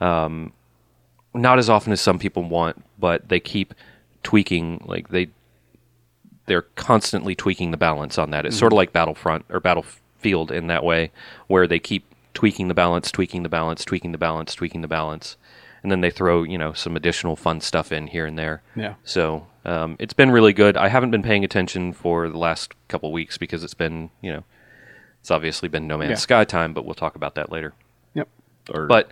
B: um, not as often as some people want, but they keep tweaking. Like they they're constantly tweaking the balance on that. It's sort of like Battlefront or Battlefield in that way, where they keep tweaking the balance, tweaking the balance, tweaking the balance, tweaking the balance, and then they throw you know some additional fun stuff in here and there.
A: Yeah.
B: So um, it's been really good. I haven't been paying attention for the last couple weeks because it's been you know it's obviously been No Man's
A: Yeah.
B: Sky time, but we'll talk about that later.
A: Yep.
C: Or
B: But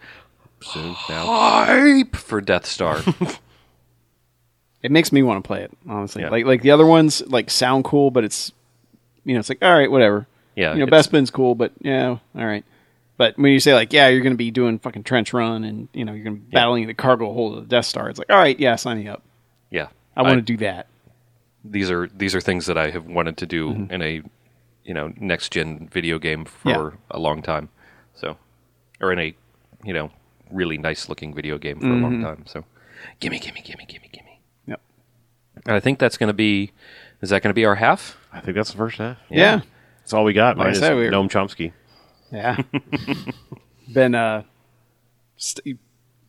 C: soon now.
B: hype for Death Star.
A: It makes me want to play it, honestly.
C: Yeah.
A: Like like the other ones like sound cool, but it's you know, it's like all right, whatever.
B: Yeah,
A: You know,
B: it's-
A: Bespin's cool, but yeah, all right. But when you say like, yeah, you're going to be doing fucking trench run, and you know, you're going to be battling the cargo hold of the Death Star. It's like, all right, yeah, sign me up.
B: yeah,
A: I want to do that.
B: these are these are things that I have wanted to do
A: Mm-hmm.
B: in a you know next gen video game for
A: Yeah.
B: a long time. So, or in a you know really nice looking video game for a
A: Mm-hmm.
B: long time. So, gimme, gimme, gimme, gimme, gimme.
A: Yep.
B: And I think that's going to be. Is that going to be our half?
C: I think that's the first half.
A: Yeah.
C: That's all we got.
A: Like I
C: minus
A: said, we were-
C: Noam Chomsky.
A: Yeah. Been uh, st-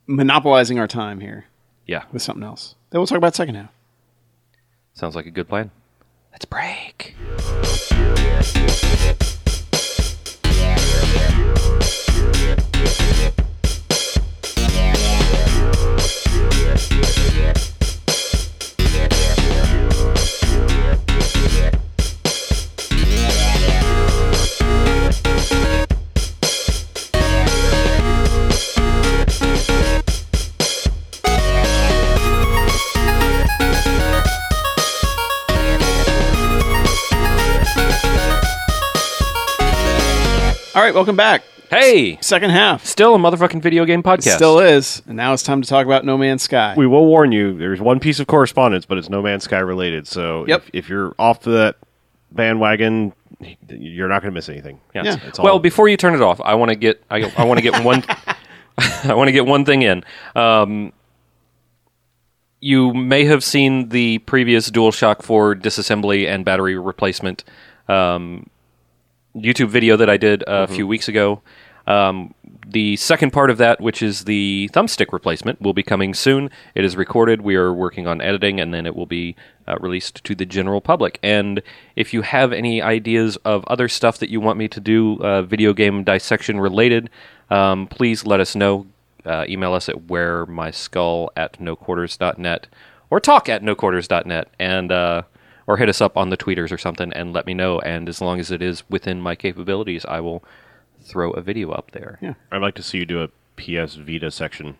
A: monopolizing our time here
B: Yeah,
A: with something else. Then we'll talk about second half.
B: sounds like a good plan. Let's break.
A: All right, welcome back.
B: Hey,
A: Second half.
B: still a motherfucking video game podcast.
A: Still is. And now it's time to talk about No Man's Sky.
C: We will warn you. There's one piece of correspondence, but it's No Man's Sky related. So
A: Yep.
C: if, if you're off to that bandwagon, you're not going to miss anything.
B: Yeah.
A: Yeah.
C: It's all-
B: Well, before you turn it off, I want to get I, I want to get one I want to get one thing in. Um, you may have seen the previous DualShock 4 disassembly and battery replacement um, YouTube video that I did a few weeks ago. Um, the second part of that, which is the thumbstick replacement, will be coming soon. It is recorded. We are working on editing, and then it will be uh, released to the general public. And if you have any ideas of other stuff that you want me to do, uh, video game dissection related, um, please let us know. Uh, email us at where my skull at noquarters.net or talk at noquarters.net and uh, or hit us up on the tweeters or something and let me know. And as long as it is within my capabilities, I will throw a video up there.
A: Yeah.
C: I'd like to see you do a PS Vita section.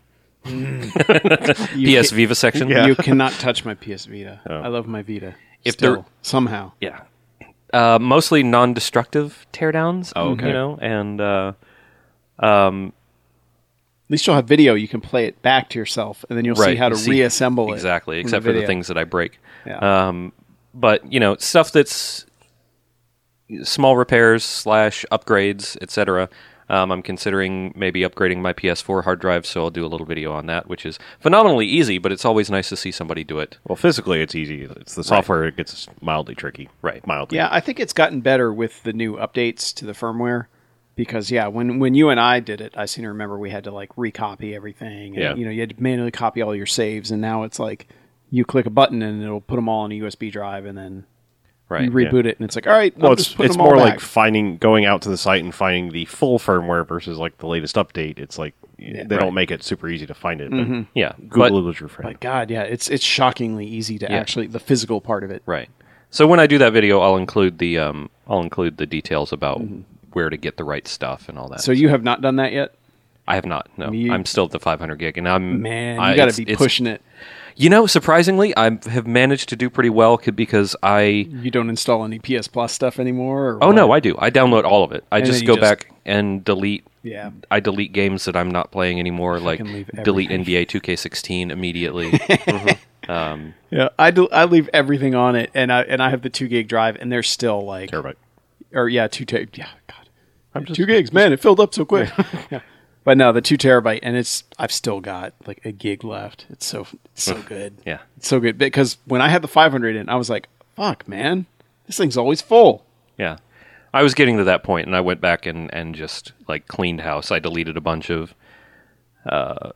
A: You
B: PS Viva section.
C: Yeah.
A: You cannot touch my PS Vita. I love my Vita.
B: If
A: Still,
B: there-
A: somehow.
B: Yeah. Uh, mostly non-destructive teardowns.
C: Oh, okay.
B: You know, and uh,
A: At least you'll have video. You can play it back to yourself, and then you'll see how to
B: see-
A: reassemble it.
B: exactly,
A: from
B: except for the things that I break.
A: Yeah.
B: Um, but you know, stuff that's small repairs slash upgrades, etc. Um, I'm considering maybe upgrading my PS4 hard drive, so I'll do a little video on that, which is phenomenally easy. But it's always nice to see somebody do it.
C: Well, physically, it's easy. It's the software that gets mildly tricky.
B: Right.
C: Mildly.
A: Yeah, I think it's gotten better with the new updates to the firmware. Because yeah, when when you and I did it, I seem to remember we had to like recopy everything. And,
C: Yeah.
A: You know, you had to manually copy all your saves, and now it's like you click a button and it'll put them all on a USB drive, and then
B: Right.
A: you reboot it, and it's like, all right,
C: Well,
A: I'm
C: it's
A: just
C: it's
A: them
C: more like finding going out to the site and finding the full firmware versus like the latest update. It's like they
B: right.
C: don't make it super easy to find it. But
B: yeah.
C: Google
B: but-
C: is your friend.
A: But God, yeah, it's it's shockingly easy to
B: Yeah.
A: actually the physical part of it.
B: Right. So when I do that video, I'll include the um, I'll include the details about
A: Mm-hmm.
B: where to get the right stuff and all that.
A: So you have not done that yet,
B: I have not. No,
A: You-
B: I'm still at the 500 gig, and I'm
A: man. You
B: I-
A: got to
B: it's-
A: be
B: it's-
A: pushing it.
B: You know, surprisingly, I have managed to do pretty well because I.
A: You don't install any PS Plus stuff anymore. Or
B: Oh
A: what?
B: no, I do. I download all of it. I
A: And
B: just go
A: just-
B: back and delete.
A: Yeah.
B: I delete games that I'm not playing anymore, like delete. NBA 2K16 immediately. Mm-hmm.
A: Um, yeah, I do. I leave everything on it, and I and I have the two gig drive, and there's still like,
C: Terabyte.
A: or yeah, two ter- Yeah, God, I'm two gigs, man. It filled up so quick. yeah, but no, the two terabyte, and it's I've still got like a gig left. It's so it's so good.
B: yeah.
A: It's so good because when I had the 500 in, I was like, fuck, man, this thing's always full.
B: Yeah. I was getting to that point and I went back and, and just like cleaned house. I deleted a bunch of uh,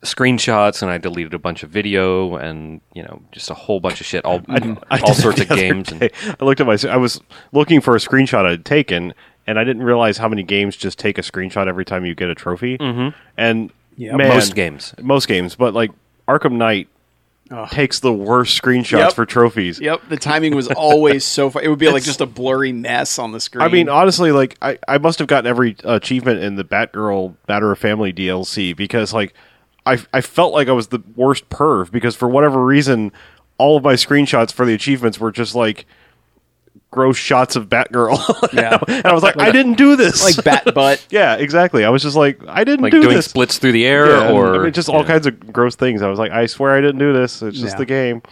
B: screenshots, and I deleted a bunch of video, and you know, just a whole bunch of shit, all
C: I
B: all sorts of games. And.
C: I looked at my. I was looking for a screenshot I'd taken, and I didn't realize how many games just take a screenshot every time you get a trophy. Mm-hmm. And
A: Yeah,
C: man,
B: most games.
C: most games, but like Arkham Knight
A: Ugh.
C: takes the worst screenshots
A: Yep.
C: for trophies.
A: Yep, the timing was always so far. It would be like just a blurry mess on the screen.
C: I mean, honestly, like I, I must have gotten every achievement in the Batgirl Matter of Family DLC because like I I felt like I was the worst perv because for whatever reason all of my screenshots for the achievements were just like gross shots of Batgirl.
A: Yeah.
C: and I was like, I didn't do this.
A: like bat butt.
C: yeah, exactly. I was just like, I didn't do this.
B: like
C: do
B: doing
C: this.
B: splits through the air,
C: Yeah,
B: or
C: I mean, just all
B: yeah.
C: kinds of gross things. I was like, I swear I didn't do this. It's just
A: Yeah.
C: the game.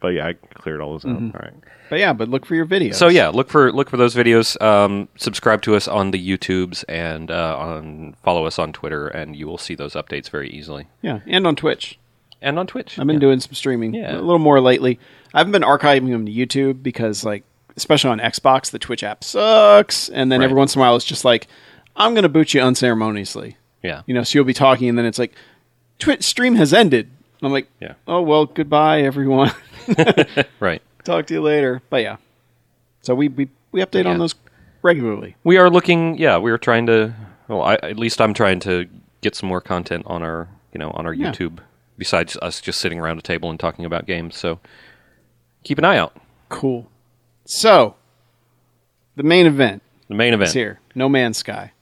C: But yeah, I cleared all those out.
B: Mm-hmm.
C: All right.
A: But yeah, but look for your videos.
B: So yeah, look for look for those videos. Um, subscribe to us on the YouTubes and uh, on follow us on Twitter, and you will see those updates very easily.
A: yeah, and on Twitch.
B: And on Twitch.
A: I've been
B: Yeah.
A: doing some streaming
B: Yeah.
A: a little more lately. I haven't been archiving them to YouTube because, like, especially on Xbox, the Twitch app sucks. And then
B: Right.
A: every once in a while, it's just like, I'm going to boot you unceremoniously.
B: Yeah.
A: You know, so you'll be talking, and then it's like, Twitch stream has ended. And I'm like,
B: Yeah.
A: oh well, goodbye everyone.
B: Right.
A: Talk to you later. But yeah, so we we, we update
B: Yeah.
A: on those regularly.
B: We are looking. Yeah, we are trying to. Well, I, at least I'm trying to get some more content on our you know on our
A: Yeah.
B: YouTube besides us just sitting around a table and talking about games. So keep an eye out.
A: Cool. So the main event
B: The main event.
A: is here. No Man's Sky.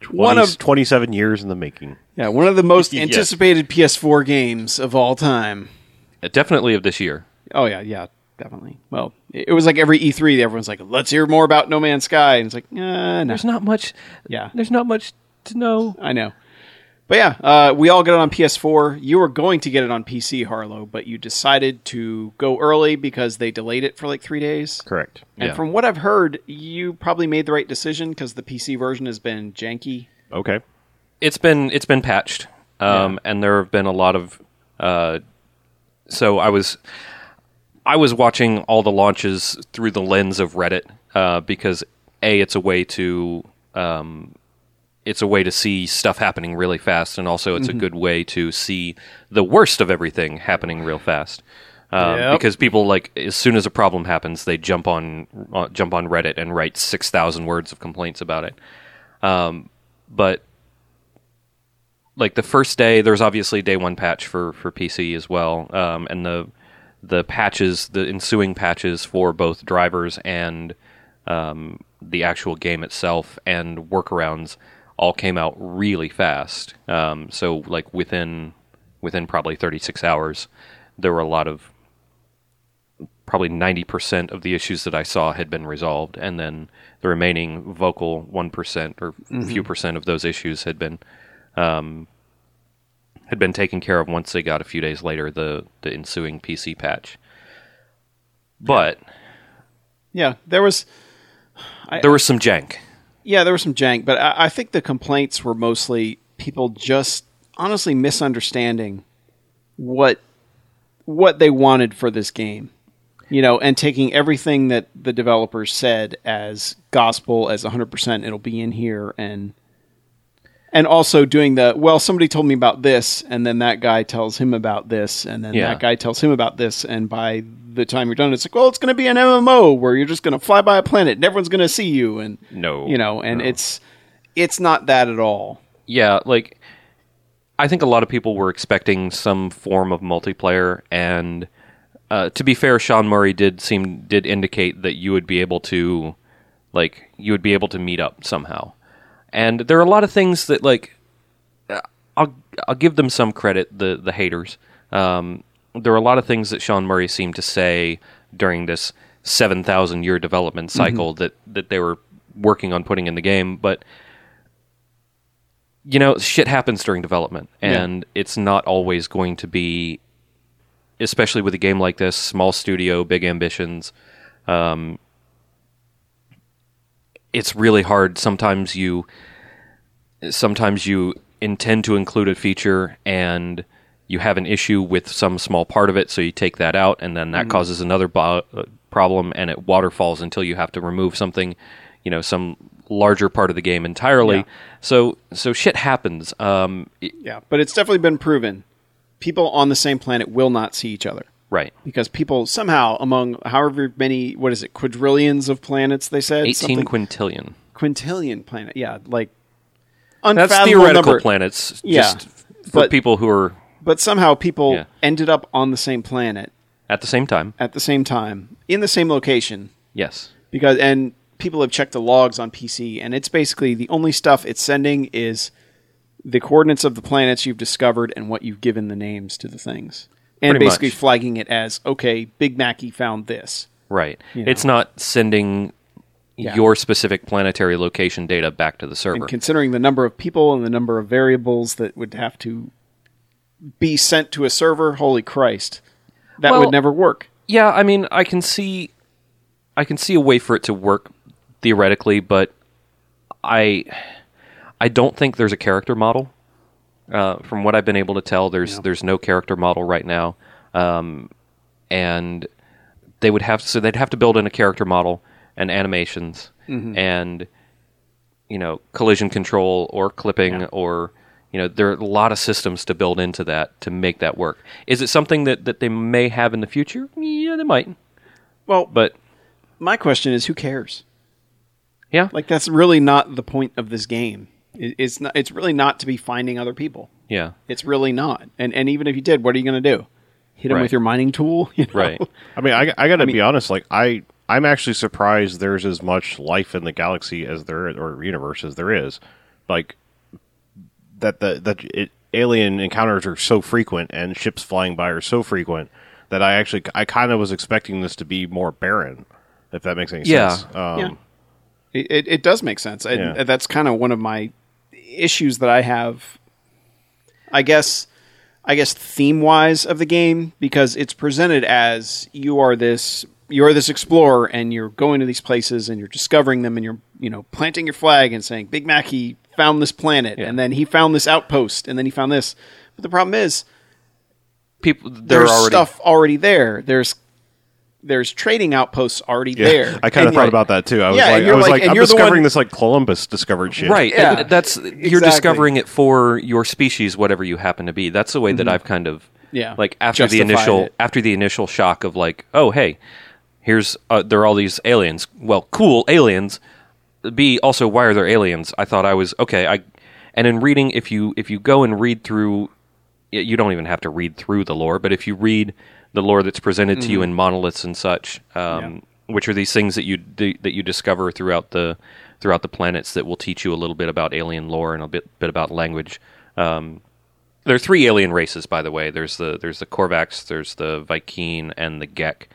C: 20,
A: One of
C: 27 years in the making.
A: yeah, one of the most
B: Yeah.
A: anticipated PS4 games of all time.
B: Uh, Definitely of this year.
A: Oh yeah, yeah, definitely. Well, it it was like every E3, everyone's like, "Let's hear more about No Man's Sky," and it's like, uh, no,
B: There's not much.
A: yeah,
B: There's not much to know.
A: I know. But yeah, uh, we all get it on PS4. You were going to get it on PC, Harlow, but you decided to go early because they delayed it for like three days.
C: Correct.
A: And
B: Yeah.
A: from what I've heard, you probably made the right decision because the PC version has been janky.
C: Okay.
B: it's been it's been patched, um, and there have been a lot of. Uh, so I was I was watching all the launches through the lens of Reddit uh, because a it's a way to um, it's a way to see stuff happening really fast, and also it's a good way to see the worst of everything happening real fast. Um,
A: Yep.
B: Because people like as soon as a problem happens, they jump on uh, jump on Reddit and write six thousand words of complaints about it. Um, but like the first day, there's obviously day one patch for for PC as well, um, and the the patches, the ensuing patches for both drivers and um, the actual game itself and workarounds all came out really fast. Um, so like within within probably 36 hours, there were a lot of probably 90% of the issues that I saw had been resolved, and then the remaining vocal 1% or few percent of those issues had been um, had been taken care of once they got a few days later the the ensuing PC patch. But
A: Yeah, there was.
B: there was some jank.
A: Yeah, there was some jank, but I, I think the complaints were mostly people just honestly misunderstanding what what they wanted for this game. You know, and taking everything that the developers said as gospel, as 100% it'll be in here, and and also doing the well, somebody told me about this, and then that guy tells him about this, and then
B: Yeah.
A: that guy tells him about this, and by the time you're done, it's like, well, it's going to be an MMO where you're just going to fly by a planet, and everyone's going to see you, and
B: No,
A: you know, and
B: no.
A: it's it's not that at all.
B: yeah, like I think a lot of people were expecting some form of multiplayer, and uh, to be fair, Sean Murray did seem did indicate that you would be able to, like, you would be able to meet up somehow. And there are a lot of things that, like, uh, I'll I'll give them some credit, the the haters. Um, there are a lot of things that Sean Murray seemed to say during this seven thousand year development cycle that that they were working on putting in the game, but you know, shit happens during development, and it's not always going to be, especially with a game like this, small studio, big ambitions. Um, it's really hard. Sometimes you, sometimes you intend to include a feature and you have an issue with some small part of it, so you take that out, and then that causes another bo- uh, problem, and it waterfalls until you have to remove something. you know some larger part of the game entirely.
A: Yeah.
B: So so shit happens. Um, it-
A: Yeah, but it's definitely been proven. People on the same planet will not see each other
B: right.
A: because people somehow among however many what is it quadrillions of planets they said
B: Eighteen
A: Something-
B: quintillion.
A: quintillion planet. Yeah, like
B: That's
A: unfathomable
B: theoretical
A: number.
B: planets.
A: Yeah,
B: Just for
A: but-
B: people who are
A: But somehow people
B: Yeah.
A: ended up on the same planet
B: at the same time.
A: at the same time in the same location
B: Yes.
A: because and people have checked the logs on PC and it's basically the only stuff it's sending is the coordinates of the planets you've discovered and what you've given the names to the things. And
B: Pretty
A: basically
B: much.
A: flagging it as okay, Big Mackey found this.
B: Right.
A: You
B: It's
A: know.
B: not sending
A: Yeah.
B: your specific planetary location data back to the server.
A: And considering the number of people and the number of variables that would have to be sent to a server, holy Christ. That
B: Well-
A: would never work.
B: yeah, I mean, I can see I can see a way for it to work theoretically, but I I don't think there's a character model. Uh, from what I've been able to tell, there's there's no character model right now, um, and they would have so they'd have to build in a character model and animations and you know collision control or clipping or you know there are a lot of systems to build into that to make that work. Is it something that that they may have in the future? Yeah, they might,
A: Well,
B: but
A: my question is who cares?
B: yeah,
A: Like that's really not the point of this game. It's not it's really not to be finding other people.
B: yeah,
A: It's really not. And and even if you did, what are you going to do? Hit them
B: Right.
A: with your mining tool? You know?
B: right.
C: I mean, I, I got to be honest. Like, I I'm actually surprised there's as much life in the galaxy as there or universe as there is. Like that the that it, alien encounters are so frequent and ships flying by are so frequent that I actually I kind of was expecting this to be more barren. If that makes any
B: Yeah.
C: sense. Um,
A: Yeah. It, it, it does make sense. And
C: Yeah.
A: that's kind of one of my issues that I have. I guess, I guess theme wise of the game because it's presented as you are this you are this explorer and you're going to these places and you're discovering them and you're you know planting your flag and saying Big Mac he found this planet and then he found this outpost and then he found this. But the problem is
B: People,
A: there's
B: already
A: stuff already there. There's there's trading outposts already
C: Yeah,
A: there.
C: I kind of thought
A: yet-
C: about that too. I was
A: Yeah,
C: like, I was
A: like-
C: like, I'm discovering
A: one-
C: this like Columbus discovered shit.
B: right.
A: Yeah.
B: and that's you're discovering it for your species, whatever you happen to be. That's the way that I've kind of
A: Mm-hmm. Yeah.
B: like after the initial
A: it.
B: after the initial shock of like, oh hey, here's uh, there are all these aliens. Well, cool aliens. B also why are there aliens? I thought I was okay. I and in reading, if you if you go and read through, you don't even have to read through the lore, but if you read the lore that's presented to
A: Mm-hmm.
B: you in monoliths and such, um, which are these things that you that you discover throughout the throughout the planets that will teach you a little bit about alien lore and a bit bit about language. Um, there are three alien races, by the way. There's the there's the Korvax, there's the Vy'keen, and the Gek.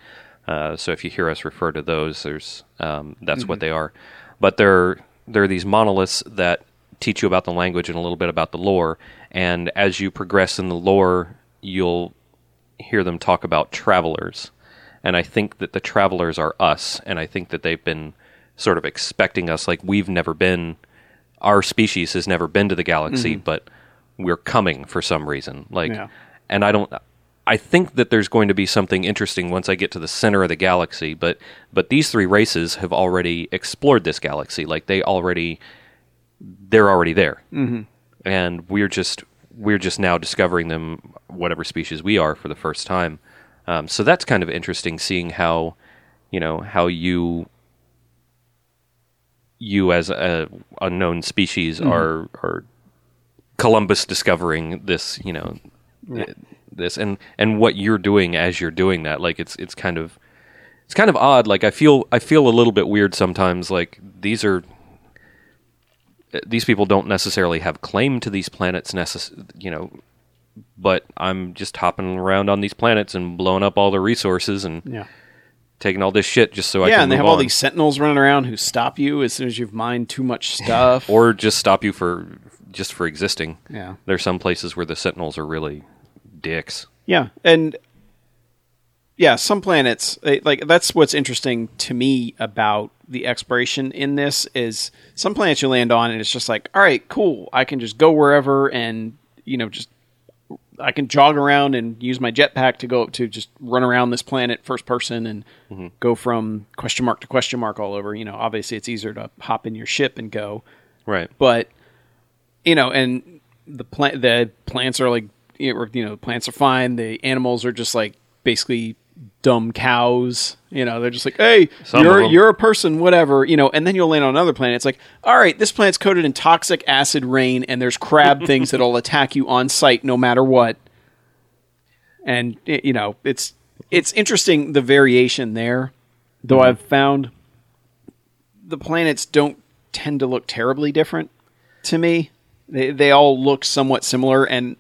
B: Uh, so if you hear us refer to those, there's um, that's what they are. But there there are these monoliths that teach you about the language and a little bit about the lore. And as you progress in the lore, you'll hear them talk about travelers. And I think that the travelers are us, and I think that they've been sort of expecting us, like we've never been. Our species has never been to the galaxy, mm-hmm. but we're coming for some reason. Like,
A: Yeah.
B: and I don't. I think that there's going to be something interesting once I get to the center of the galaxy. But but these three races have already explored this galaxy. Like they already, they're already there, mm-hmm. and we're just we're just now discovering them, whatever species we are, for the first time. Um, so that's kind of interesting, seeing how you know how you you as a unknown species are are Columbus discovering this, you know, this and and what you're doing as you're doing that. Like it's it's kind of it's kind of odd. Like I feel I feel a little bit weird sometimes. Like these are these people don't necessarily have claim to these planets, necess- you know. But I'm just hopping around on these planets and blowing up all the resources and
A: Yeah.
B: taking all this shit just so I can.
A: yeah, and they have all these sentinels running around who stop you as soon as you've mined too much stuff.
B: or just stop you for just for existing.
A: Yeah.
B: There's some places where the sentinels are really dicks.
A: yeah, and yeah, some planets like that's what's interesting to me about the exploration in this is some planets you land on and it's just like, all right, cool, I can just go wherever and you know just I can jog around and use my jetpack to go up to just run around this planet first person and
B: Mm-hmm.
A: go from question mark to question mark all over. You know, obviously it's easier to hop in your ship and go,
B: Right.
A: but you know, and the plant the plants are like you know, plants are fine. The animals are just like basically dumb cows. You know, they're just like, hey,
B: Some
A: you're you're a person, whatever. You know, and then you'll land on another planet. It's like, all right, this planet's coated in toxic acid rain, and there's crab things that'll attack you on sight no matter what. And you know, it's it's interesting the variation there. Though mm-hmm. I've found the planets don't tend to look terribly different to me. They they all look somewhat similar, and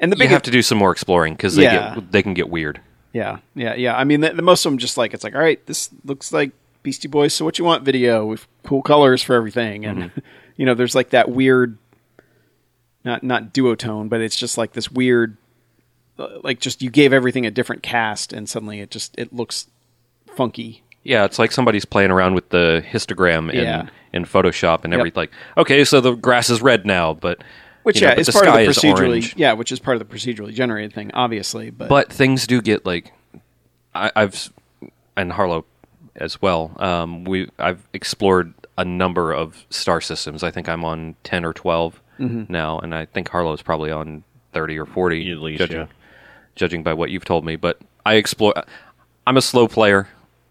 A: and the
B: You have to do some more exploring because they
A: Yeah.
B: get they can get weird.
A: yeah, yeah, yeah. I mean, the, the most of them just like it's like, all right, this looks like Beastie Boys. So what you want? Video with cool colors for everything, and you know, there's like that weird, not not duotone, but it's just like this weird, uh, like just you gave everything a different cast, and suddenly it just it looks funky.
B: Yeah, it's like somebody's playing around with the histogram in,
A: Yeah.
B: in Photoshop and
A: Yep.
B: everything. Like, okay, so the grass is red now, but
A: Which
B: you know,
A: yeah,
B: but
A: is
B: the
A: part of
B: sky
A: the
B: is
A: procedurally
B: orange.
A: yeah, which is part of the procedurally generated thing, obviously. But
B: But things do get like I, I've and Harlow as well. Um, we I've explored a number of star systems. I think I'm on ten or 12
A: Mm-hmm.
B: now, and I think Harlow's probably on thirty or forty,
C: At least,
B: judging
C: yeah.
B: judging by what you've told me. But I explore. I'm a slow player.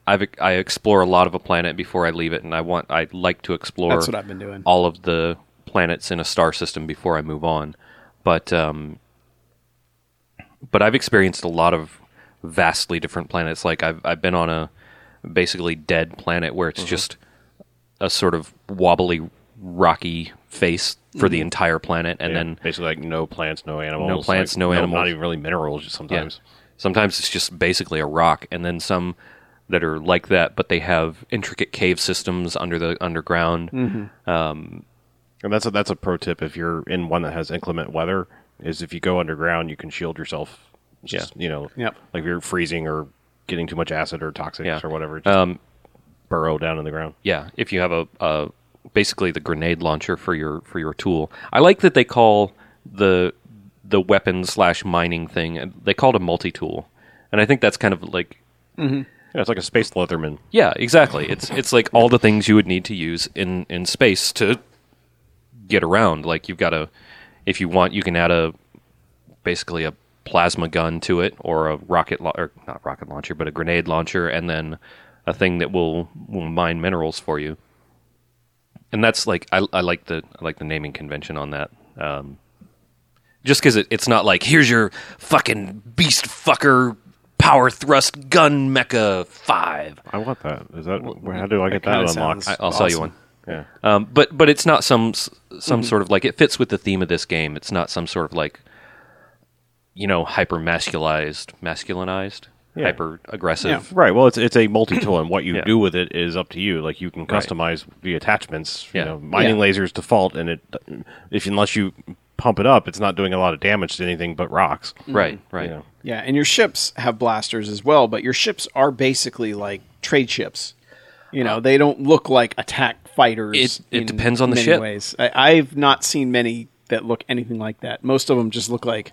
B: I've, I explore a lot of a planet before I leave it, and I want I like to explore.
A: That's what I've been doing.
B: All of the planets in a star system before I move on, but um, but I've experienced a lot of vastly different planets. Like I've I've been on a basically dead planet where
C: Mm-hmm.
B: it's just a sort of wobbly, rocky face for the entire planet, and
C: Yeah,
B: then
C: basically like no plants, no animals,
B: No plants,
C: like,
B: no animals.
C: not even really minerals. Just sometimes.
B: Sometimes it's just basically a rock, and then some that are like that, but they have intricate cave systems under the underground.
A: Mm-hmm.
C: And that's a, that's a pro tip if you're in one that has inclement weather. Is if you go underground, you can shield yourself. Just, you know,
A: Yep.
C: like if you're freezing or getting too much acid or toxics
B: Yeah.
C: or whatever. Just
B: Um,
C: burrow down in the ground.
B: yeah, if you have a, a basically the grenade launcher for your for your tool. I like that they call the the weapon slash mining thing. They call it a multi tool, and I think that's kind of like
C: Yeah, it's like a space Leatherman.
B: Yeah, exactly. It's it's like all the things you would need to use in in space to get around. Like you've got a if you want, you can add a basically a plasma gun to it or a rocket la- or not rocket launcher, but a grenade launcher, and then a thing that will will mine minerals for you. And that's like I, I like the I like the naming convention on that. Um, just because it, it's not like here's your fucking beast fucker power thrust gun mecha five.
C: I want that. Is that where, how do I get that, unlocked?
B: I, I'll sell you
A: Awesome.
B: one.
C: Yeah.
B: Um, but but it's not some some sort of like it fits with the theme of this game. It's not some sort of like you know hyper masculized, masculinized,
C: Yeah.
B: hyper aggressive.
C: Right. Well, it's it's a multi tool, and what you
B: Yeah.
C: do with it is up to you. Like you can
B: Right.
C: customize the attachments. You
B: Yeah.
C: know, mining
A: Yeah.
C: lasers default, and it if unless you pump it up, it's not doing a lot of damage to anything but rocks.
B: Right, right.
C: You know.
A: Yeah, and your ships have blasters as well, but your ships are basically like trade ships. You know, they don't look like attack fighters.
B: It- it
A: in
B: depends on the
A: many
B: ship.
A: Ways. I, I've not seen many that look anything like that. Most of them just look like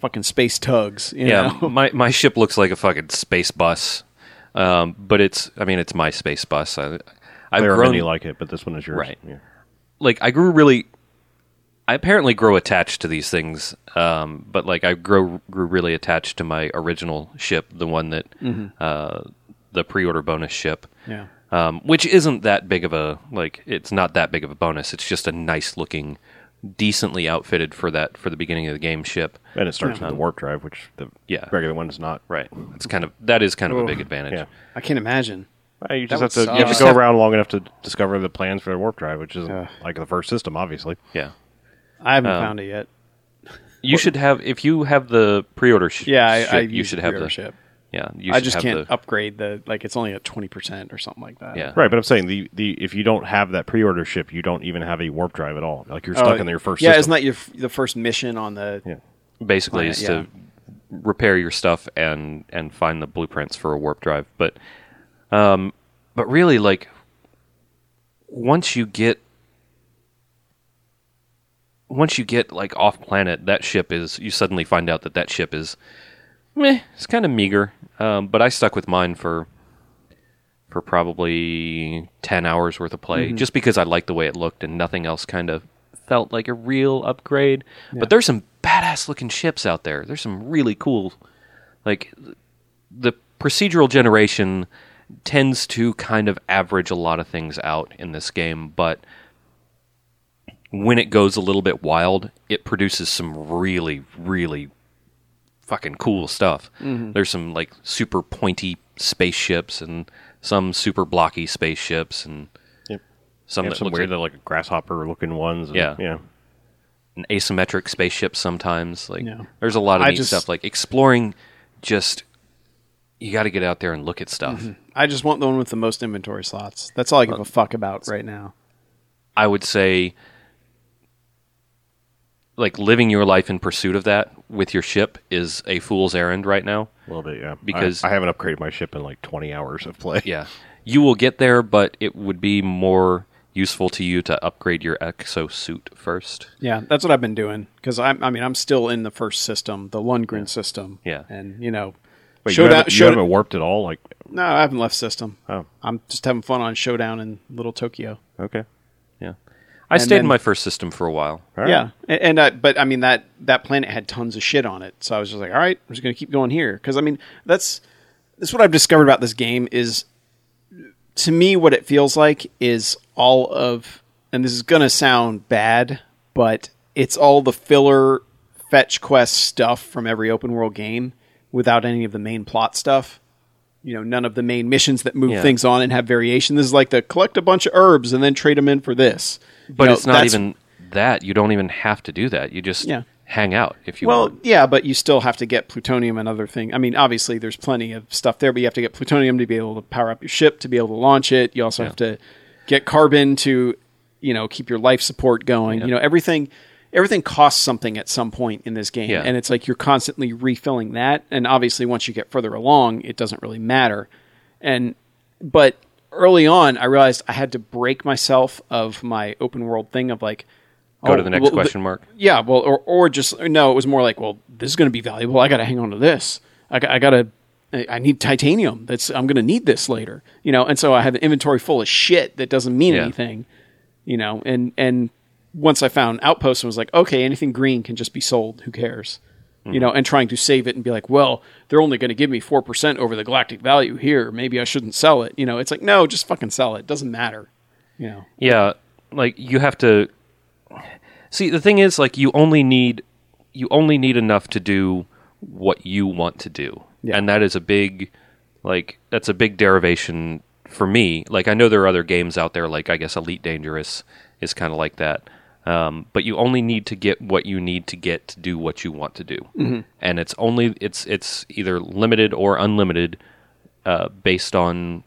A: fucking space tugs. You
B: Yeah,
A: know?
B: my my ship looks like a fucking space bus, um, but it's I mean it's my space bus. I, I've
C: There are many like it, but this one is yours.
B: Right.
C: Yeah.
B: like I grew really. I apparently grow attached to these things, um, but like I grow grew really attached to my original ship, the one that uh, the pre-order bonus ship,
A: yeah.
B: Um, which isn't that big of a like it's not that big of a bonus. It's just a nice looking, decently outfitted for that for the beginning of the game ship.
C: And it starts with the warp drive, which the
B: Yeah.
C: regular one is not.
B: Right, it's kind of that is kind of a big advantage.
C: Yeah.
A: I can't imagine.
C: Uh, You
A: That
C: just have
A: would
C: to you have to go around long enough to discover the plans for the warp drive, which is
A: Ugh.
C: like the first system, obviously.
B: yeah.
A: I haven't
B: Um,
A: found it yet.
B: You should have if you have the pre-order sh-
A: Yeah, I,
B: ship,
A: I
B: you should
A: the
B: have the
A: pre-order ship.
B: Yeah. You
A: I just
B: have
A: can't
B: the,
A: upgrade the like. It's only at twenty percent or something like that.
B: yeah.
C: Right, but I'm saying the, the if you don't have that pre-order ship, you don't even have a warp drive at all. Like you're
A: Oh,
C: stuck in your first
A: Yeah,
C: system.
A: isn't that your f- the first mission on the?
C: Yeah.
B: basically
A: Planet,
B: is to repair your stuff and and find the blueprints for a warp drive but um but really like once you get once you get like off planet, that ship is you suddenly find out that that ship is meh, it's kind of meager. Um, but I stuck with mine for for probably ten hours worth of play, just because I liked the way it looked and nothing else kind of felt like a real upgrade. But there's some badass looking ships out there. There's some really cool, like the procedural generation tends to kind of average a lot of things out in this game, but when it goes a little bit wild, it produces some really, really fucking cool stuff. There's some like super pointy spaceships and some super blocky spaceships and
C: Yep.
B: some
C: They have
B: that
C: some weird,
B: like
C: like grasshopper looking ones. and-
B: Yeah.
C: yeah.
B: an asymmetric spaceships sometimes. Like
A: Yeah.
B: there's a lot of
A: I
B: neat
A: just-
B: stuff. Like exploring, just you got to get out there and look at stuff.
A: Mm-hmm. I just want the one with the most inventory slots. That's all I give a fuck about right now.
B: I would say like living your life in pursuit of that with your ship is a fool's errand right now.
C: A little bit, yeah.
B: Because-
C: I, I haven't upgraded my ship in like 20 hours of play.
B: Yeah. You will get there, but it would be more useful to you to upgrade your exosuit first.
A: Yeah, that's what I've been doing because I'm. I mean, I'm still in the first system, the Lundgren system.
B: Yeah.
A: and you know,
C: Wait, you haven't, you haven't warped at all? Like,
A: no, I haven't left system.
C: oh,
A: I'm just having fun on Showdown in Little Tokyo.
C: okay.
B: Yeah. I
A: And
B: stayed
A: then-
B: in my first system for a while.
C: All right.
A: Yeah, and, and uh, but I mean that that planet had tons of shit on it, so I was just like, all right, I'm just gonna keep going here because I mean that's that's what I've discovered about this game is to me what it feels like is all of and this is gonna sound bad, but it's all the filler fetch quest stuff from every open world game without any of the main plot stuff. You know, none of the main missions that move
B: Yeah.
A: things on and have variation. This is like the collect a bunch of herbs and then trade them in for this. You
B: But
A: know,
B: it's not even that. You don't even have to do that. You just
A: Yeah.
B: hang out if you want.
A: Well,
B: want.
A: yeah, but you still have to get plutonium and other things. I mean, obviously, there's plenty of stuff there, but you have to get plutonium to be able to power up your ship, to be able to launch it. You also have to get carbon to, you know, keep your life support going. You know, everything. Everything costs something at some point in this game,
B: Yeah.
A: and it's like you're constantly refilling that. And obviously, once you get further along, it doesn't really matter. And but early on, I realized I had to break myself of my open world thing of like
B: Go
A: oh,
B: to the next
A: well,
B: question mark.
A: yeah, well, or or just no. It was more like, well, this is going to be valuable. I got to hang on to this. I, got- I got to. I need titanium. That's I'm going to need this later. You know, and so I had an inventory full of shit that doesn't mean
B: Yeah.
A: anything. You know, and and once I found outposts and was like, okay, anything green can just be sold. Who cares?
B: Mm-hmm.
A: You know, and trying to save it and be like, well, they're only going to give me four percent over the galactic value here. Maybe I shouldn't sell it. You know, it's like, no, just fucking sell it. Doesn't matter. You know,
B: Yeah, like you have to see. The thing is, like you only need you only need enough to do what you want to do,
A: Yeah.
B: and that is a big like that's a big derivation for me. Like I know there are other games out there, like I guess Elite Dangerous is kind of like that. Um, but you only need to get what you need to get to do what you want to do, and it's only it's it's either limited or unlimited uh, based on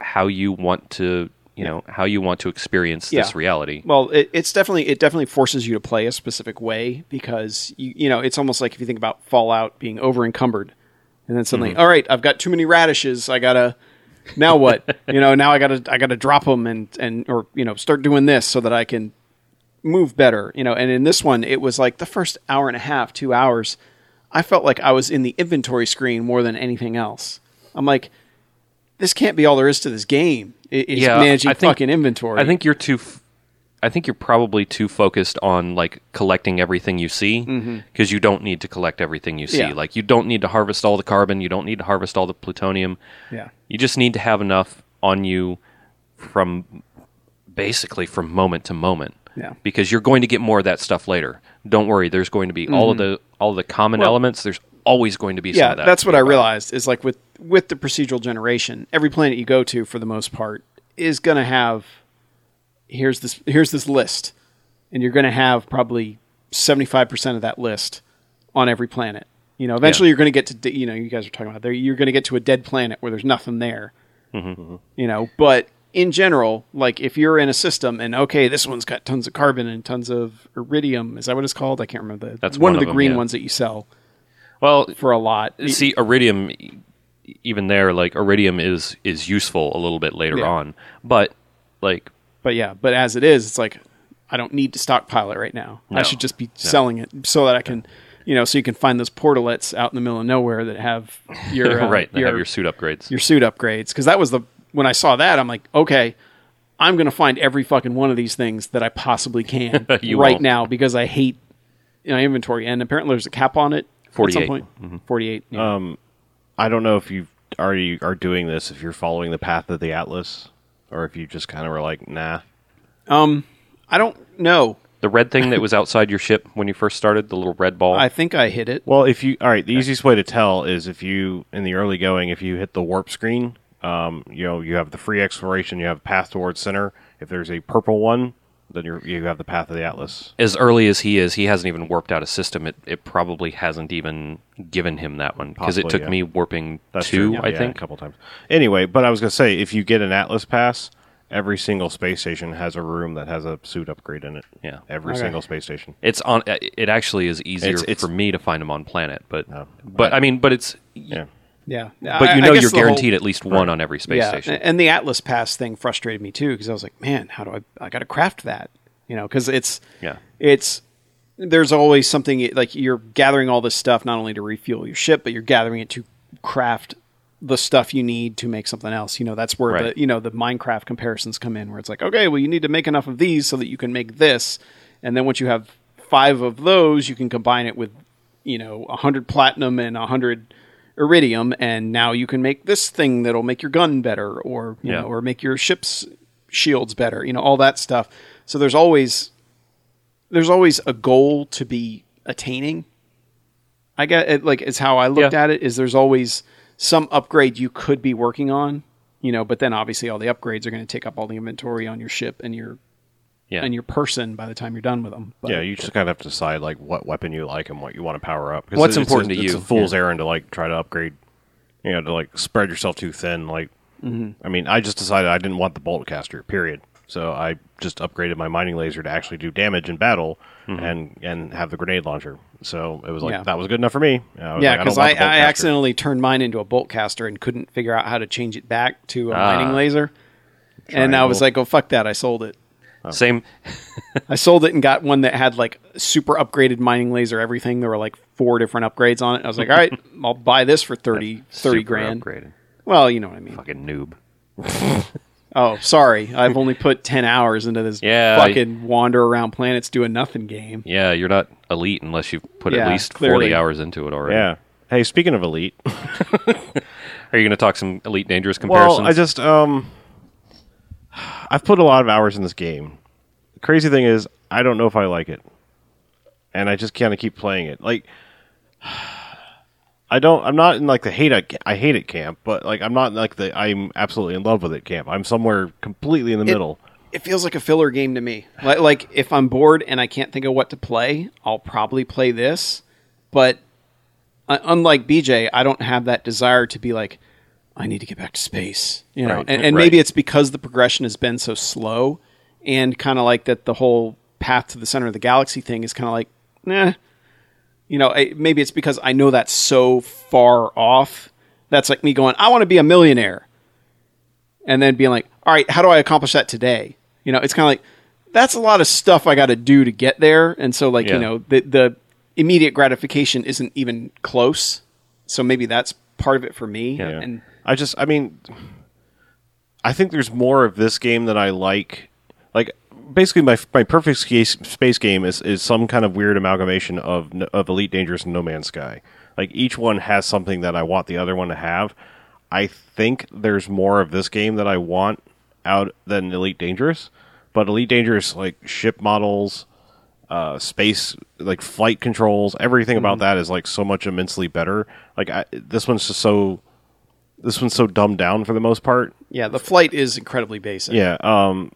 B: how you want to you know how you want to experience this reality.
A: Well, it, it's definitely it definitely forces you to play a specific way because you you know it's almost like if you think about Fallout being over encumbered, and then suddenly,
B: Mm-hmm.
A: all right, I've got too many radishes. I gotta now what? you know, now I gotta I gotta drop them and and or you know start doing this so that I can move better. You know, and in this one, it was like the first hour and a half, two hours. I felt like I was in the inventory screen more than anything else. I'm like, this can't be all there is to this game. It- It's
B: Yeah,
A: managing
B: think-
A: fucking inventory.
B: I think you're too. F- I think you're probably too focused on like collecting everything you see because you don't need to collect everything you see.
A: Mm-hmm. Yeah.
B: Like you don't need to harvest all the carbon. You don't need to harvest all the plutonium.
A: yeah.
B: You just need to have enough on you from basically from moment to moment.
A: Yeah.
B: Because you're going to get more of that stuff later. Don't worry. There's going to be all of the all of the common elements. There's always going to be some
A: Mm-hmm. yeah,
B: of that.
A: that's what I realized is like with with the procedural generation, every planet you go to for the most part is going to have here's this here's this list, and you're going to have probably seventy five percent of that list on every planet. You know, eventually
B: Yeah.
A: you're going to get to de- you know you guys are talking about there. You're going to get to a dead planet where there's nothing there.
B: Mm-hmm.
A: You know, but in general, like if you're in a system and okay, this one's got tons of carbon and tons of iridium. Is that what it's called? I can't remember. The,
B: That's
A: one,
B: one
A: of
B: of
A: the
B: them,
A: green
B: yeah.
A: ones that you sell
B: Well,
A: for a lot.
B: see iridium even there like iridium is is useful a little bit later
A: Yeah.
B: on but like
A: But yeah, but as it is, it's like I don't need to stockpile it right now. I should just be selling it so that I can, you know, so you can find those portalets out in the middle of nowhere that have your uh,
B: right. They
A: your,
B: have your suit upgrades.
A: your suit upgrades because that was the when I saw that I'm like, okay, I'm gonna find every fucking one of these things that I possibly can right
B: won't.
A: now because I hate you know, inventory and apparently there's a cap on it. At some
B: 48.
A: point. Forty-eight. yeah.
C: I don't know if you already are doing this if you're following the path of the Atlas, or if you just kind of were like, nah.
A: Um, I don't know.
B: the red thing that was outside your ship when you first started, the little red ball.
A: I think I hit it.
C: Well, if you all right, the easiest way to tell is if you in the early going, if you hit the warp screen, um, you know you have the free exploration, you have path towards center. If there's a purple one, then you're, you have the path of the Atlas.
B: as early as he is, he hasn't even warped out a system. It it probably hasn't even given him that one because it
C: Possibly,
B: took
C: yeah.
B: me warping
C: That's
B: two,
C: true.
B: I
C: Yeah,
B: think.
C: a couple times. Anyway, but I was gonna say if you get an Atlas pass, every single space station has a room that has a suit upgrade in it.
B: Yeah.
C: every
A: Okay.
C: single space station.
B: It's on. It actually is easier
C: It's- it's-
B: for me to find him on planet, but
C: No.
B: but I mean, but it's
C: Yeah.
A: Yeah.
B: but you know you're guaranteed at least one on every space
A: yeah,
B: station.
A: And the Atlas Pass thing frustrated me too because I was like, man, how do I? I got to craft that, you know, because it's
B: Yeah.
A: it's there's always something like you're gathering all this stuff not only to refuel your ship, but you're gathering it to craft the stuff you need to make something else. You know, that's where
B: Right.
A: the you know the Minecraft comparisons come in, where it's like, okay, well, you need to make enough of these so that you can make this, and then once you have five of those, you can combine it with you know a hundred platinum and a hundred iridium, and now you can make this thing that'll make your gun better, or you
B: Yeah.
A: know, or make your ship's shields better. You know, all that stuff. So there's always there's always a goal to be attaining. I get it. Like it's how I looked
B: Yeah.
A: at it. Is there's always some upgrade you could be working on, you know, but then obviously all the upgrades are going to take up all the inventory on your ship and your
B: yeah.
A: and your person by the time you're done with them. But,
C: Yeah, you just kind of have to decide like what weapon you like and what you want to power up.
B: What's
C: it's
B: important
C: a,
B: to
C: it's
B: you,
C: a fool's
B: yeah.
C: errand to like try to upgrade. You know, to like spread yourself too thin. Like,
B: Mm-hmm.
C: I mean, I just decided I didn't want the bolt caster. Period. So I just upgraded my mining laser to actually do damage in battle
B: Mm-hmm.
C: and and have the grenade launcher. So it was like
A: Yeah.
C: that was good enough for me.
A: Yeah, because
C: don't
A: I,
C: want the bolt
A: I, accidentally turned mine into a bolt caster and couldn't figure out how to change it back to a
B: Ah.
A: mining laser. And I was like, "Oh fuck that!" I sold it.
B: Same.
A: I sold it and got one that had like super upgraded mining laser everything. There were like four different upgrades on it. I was like, "All right, I'll buy this for 30, 30
B: super
A: grand."
B: upgraded.
A: Well, you know what I mean.
B: Fucking noob.
A: Oh, sorry. I've only put 10 hours into this
B: Yeah,
A: fucking wander around planets doing nothing game.
B: Yeah, you're not elite unless you've put
A: Yeah,
B: at least
A: clearly.
B: forty hours into it already.
C: Yeah. Hey, speaking of elite,
B: Are you going to talk some elite dangerous comparisons?
C: well, I just um, I've put a lot of hours in this game. The crazy thing is, I don't know if I like it, and I just kind of keep playing it. Like, I don't. I'm not in like the hate. it- I hate it camp, but like I'm not in like the I'm absolutely in love with it camp. I'm somewhere completely in the middle.
A: It feels like a filler game to me. Like, like if I'm bored and I can't think of what to play, I'll probably play this. But uh, unlike BJ, I don't have that desire to be like, I need to get back to space. You know,
C: Right,
A: and, and
B: right.
A: maybe it's because the progression has been so slow, and kind of like that the whole path to the center of the galaxy thing is kind of like, nah. You know, I, maybe it's because I know that's so far off. That's like me going, I want to be a millionaire and then being like, all right, how do I accomplish that today? You know, it's kind of like that's a lot of stuff I got to do to get there, and so like
B: Yeah.
A: you know the the immediate gratification isn't even close. So maybe that's part of it for me.
C: Yeah.
A: And
C: I just, I mean, I think there's more of this game that I like. Like, basically, my my perfect space, game is, is some kind of weird amalgamation of of Elite Dangerous and No Man's Sky. Like each one has something that I want the other one to have. I think there's more of this game that I want out than Elite Dangerous, but Elite Dangerous like ship models, uh, space like flight controls, everything about that is like so much immensely better. Like I, this one's just so this one's so dumbed down for the most part.
A: yeah, the flight is incredibly basic.
C: Yeah. Um,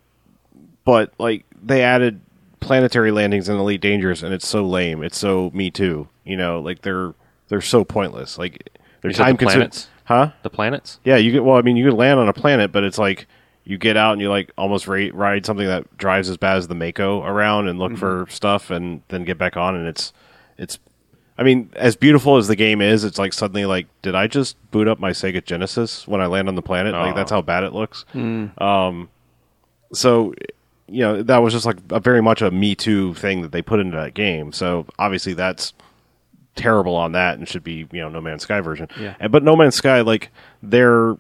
C: but like they added planetary landings in Elite Dangerous, and it's so lame. It's so me too. You know, like they're they're so pointless. Like they're
B: You
C: time
B: the
C: consuming.
B: planets?
C: Huh?
B: the planets.
C: Yeah. You get well. I mean, you can land on a planet, but it's like you get out and you like almost ra- ride something that drives as bad as the Mako around and look for stuff, and then get back on, and it's it's. I mean, as beautiful as the game is, it's like suddenly like, did I just boot up my Sega Genesis when I land on the planet? Like
B: Oh.
C: that's how bad it looks. Um, so you know that was just like a very much a Me Too thing that they put into that game. So obviously that's terrible on that and should be you know No Man's Sky version.
A: Yeah.
C: And- But No Man's Sky like their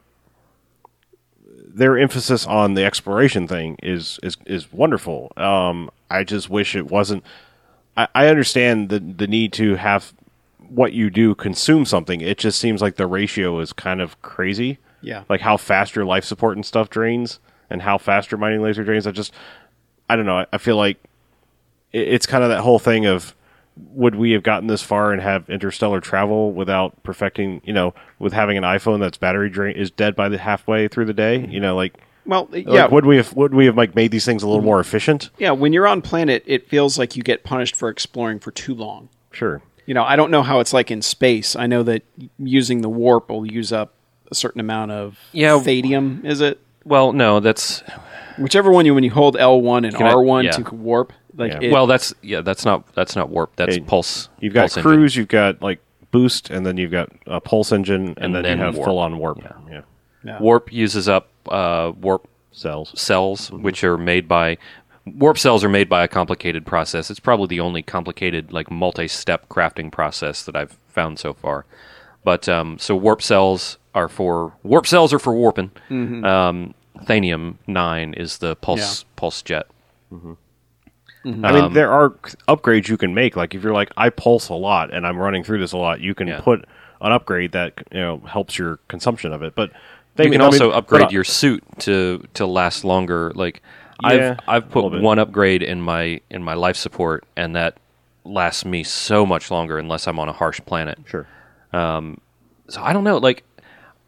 C: their emphasis on the exploration thing is is is wonderful. Um, I just wish it wasn't. I, I understand the the need to have what you do consume something. It just seems like the ratio is kind of crazy.
A: Yeah.
C: like how fast your life support and stuff drains, and how fast your mining laser drains. I just, I don't know. I, feel like it, it's kind of that whole thing of would we have gotten this far and have interstellar travel without perfecting, you know, with having an iPhone that's battery drain is dead by the halfway through the day, mm-hmm. you know, like
A: Well,
C: like,
A: yeah,
C: would we have would we have like made these things a little more efficient?
A: yeah. When you're on planet, it feels like you get punished for exploring for too long.
C: Sure.
A: You know, I don't know how it's like in space. I know that using the warp will use up a certain amount of
B: Yeah.
A: Thamium. Is it
B: Well, no, that's
A: whichever one you when you hold L one and
B: Can I-
A: R one
B: yeah.
A: to warp? Like,
C: Yeah.
A: it-
B: well, that's yeah, that's not that's not warp. That's
C: Hey,
B: pulse.
C: You've got
B: pulse engine.
C: cruise, you've got like boost, and then you've got a pulse engine, and,
B: And
C: then,
B: then
C: you have
B: warp.
C: full on warp.
B: Yeah.
C: yeah.
A: Yeah.
B: Warp uses up uh, warp
C: Cells.
B: cells, which are made by warp cells are made by a complicated process. It's probably the only complicated like multi-step crafting process that I've found so far. But um, so warp cells are for warp cells are for warping. Um, Thamium nine is the pulse pulse jet.
C: I mean, there are upgrades you can make. Like if you're like, I pulse a lot and I'm running through this a lot, you can
B: Yeah.
C: put an upgrade that you know helps your consumption of it. But they
B: You can
C: I mean,
B: also upgrade your suit to to last longer. Like
C: Yeah,
B: I've I've put one upgrade in my in my life support, and that lasts me so much longer unless I'm on a harsh planet.
C: Sure.
B: So I don't know. Like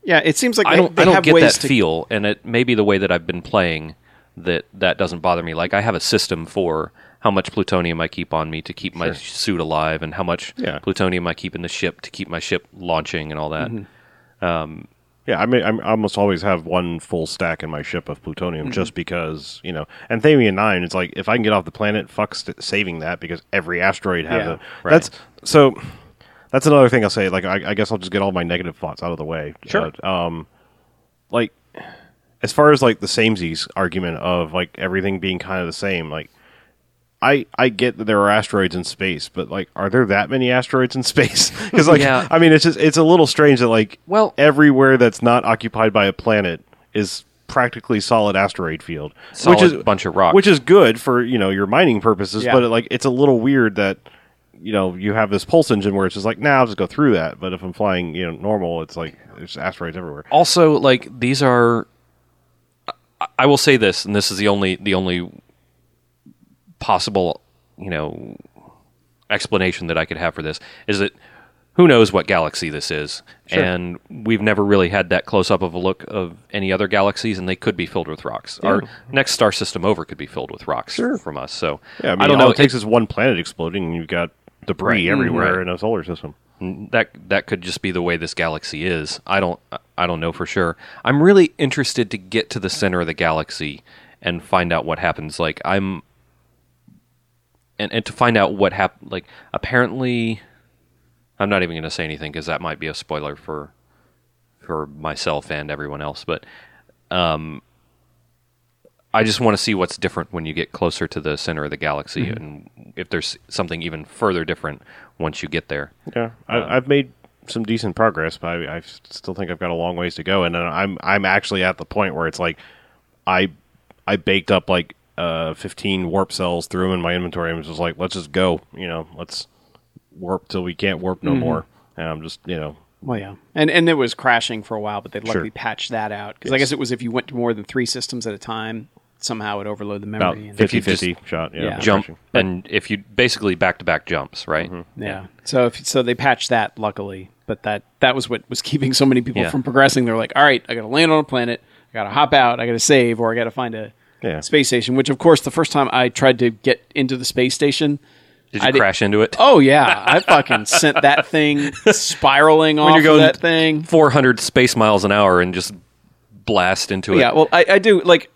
A: yeah, it seems like
B: I don't
A: they
B: I don't
A: have
B: get that
A: to
B: feel, and it may be the way that I've been playing that that doesn't bother me. Like I have a system for how much plutonium I keep on me to keep my suit alive, and how much
C: Yeah.
B: plutonium I keep in the ship to keep my ship launching and all that.
C: Mm-hmm. Yeah, I mean, I'm, I almost always have one full stack in my ship of plutonium
B: Mm-hmm.
C: just because you know. And Thamium Nine, it's like if I can get off the planet, fuck st- saving that because every asteroid has
A: Yeah,
C: a.
B: right.
C: That's so. That's another thing I'll say. Like, I, I guess I'll just get all my negative thoughts out of the way.
A: Sure.
C: But, um, like, as far as like the samesies argument of like everything being kind of the same, like. I, I get that there are asteroids in space, but like, are there that many asteroids in space? Because like,
B: Yeah.
C: I mean, it's just it's a little strange that like,
B: Well-
C: everywhere that's not occupied by a planet is practically solid asteroid field,
B: Solid
C: which is a
B: bunch of rocks.
C: which is good for you know your mining purposes.
A: Yeah.
C: But like, it's a little weird that you know you have this pulse engine where it's just like, nah, I'll just go through that. But if I'm flying, you know, normal, it's like there's asteroids everywhere.
B: also like these are I- I will say this and this is the only the only possible you know explanation that I could have for this is that who knows what galaxy this is and we've never really had that close up of a look of any other galaxies and they could be filled with rocks our next star system over could be filled with rocks from us so
C: Yeah, I, mean,
B: don't
C: all
B: know
C: it takes is one planet exploding, and you've got debris
B: Right.
C: everywhere
B: Right.
C: in a solar system.
B: that that could just be the way this galaxy is. I don't I don't know for sure. I'm really interested to get to the center of the galaxy and find out what happens. Like I'm and and to find out what happened. Like apparently, I'm not even going to say anything because that might be a spoiler for for myself and everyone else. But um, I just want to see what's different when you get closer to the center of the galaxy, and if there's something even further different once you get there.
C: Yeah, I, I've made some decent progress, but I, I still think I've got a long ways to go. And I'm I'm actually at the point where it's like I I baked up like uh 15 warp cells through them in my inventory. I'm just like, let's just go. You know, let's warp till we can't warp no more. And I'm just you know
A: Well, yeah, and and it was crashing for a while, but they luckily
C: Sure.
A: patched that out because I guess it was if you went to more than three systems at a time, somehow it overloaded the memory. and-
C: 50 50 shot. Yeah,
A: Yeah.
B: jump
C: refreshing.
B: and if you basically back to back jumps, right?
A: yeah. So if, so they patched that luckily, but that that was what was keeping so many people
B: Yeah.
A: from progressing. They're like, all right, I got to land on a planet, I got to hop out, I got to save, or I got to find a
C: Yeah.
A: space station. Which of course, the first time I tried to get into the space station.
B: Did you
A: I did-
B: crash into it?
A: Oh yeah, I fucking sent that thing spiraling off
B: you're going
A: that thing.
B: 400 space miles an hour and just blast into it.
A: Yeah, well, I, I do like.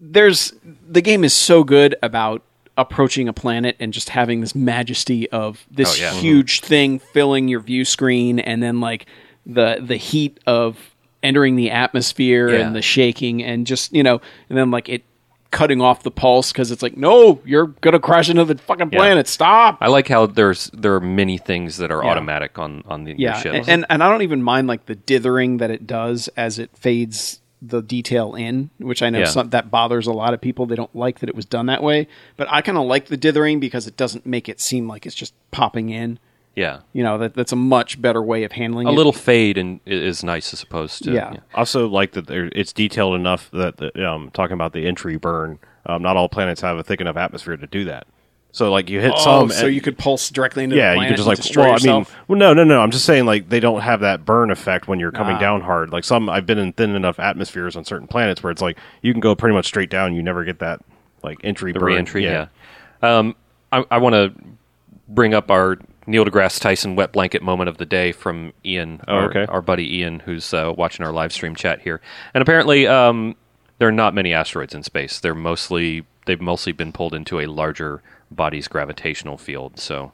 A: There's the game is so good about approaching a planet and just having this majesty of this
B: Oh, yeah.
A: huge thing filling your view screen, and then like the the heat of entering the atmosphere
B: Yeah.
A: and the shaking, and just you know, and then like it cutting off the pulse because it's like, no, you're gonna crash into the fucking
B: Yeah.
A: planet. Stop.
B: I like how there's there are many things that are
A: Yeah.
B: automatic on on the
A: yeah, and, and and I don't even mind like the dithering that it does as it fades the detail in, which I know
B: Yeah.
A: some, that bothers a lot of people. They don't like that it was done that way, but I kind of like the dithering because it doesn't make it seem like it's just popping in.
B: Yeah,
A: You know, that that's a much better way of handling it.
B: a
A: it.
B: little fade and is nice as opposed to
A: Yeah.
C: Also, like that, there, it's detailed enough that the, um, talking about the entry burn. Um, not all planets have a thick enough atmosphere to do that. So, like, you hit
A: Oh,
C: some,
A: so
C: and-
A: you could pulse directly into
C: yeah,
A: the
C: you could just like.
A: destroy
C: Well, I
A: yourself.
C: mean, well, no, no, no. I'm just saying, like, they don't have that burn effect when you're coming
A: Ah.
C: down hard. Like some, I've been in thin enough atmospheres on certain planets where it's like you can go pretty much straight down. You never get that like entry
B: the
C: burn.
B: reentry. Yeah. Um, I, I want to bring up our Neil deGrasse Tyson wet blanket moment of the day from Ian,
C: Oh,
B: our,
C: okay.
B: our buddy Ian, who's uh, watching our live stream chat here. And apparently, um, there are not many asteroids in space. They're mostly they've mostly been pulled into a larger body's gravitational field. So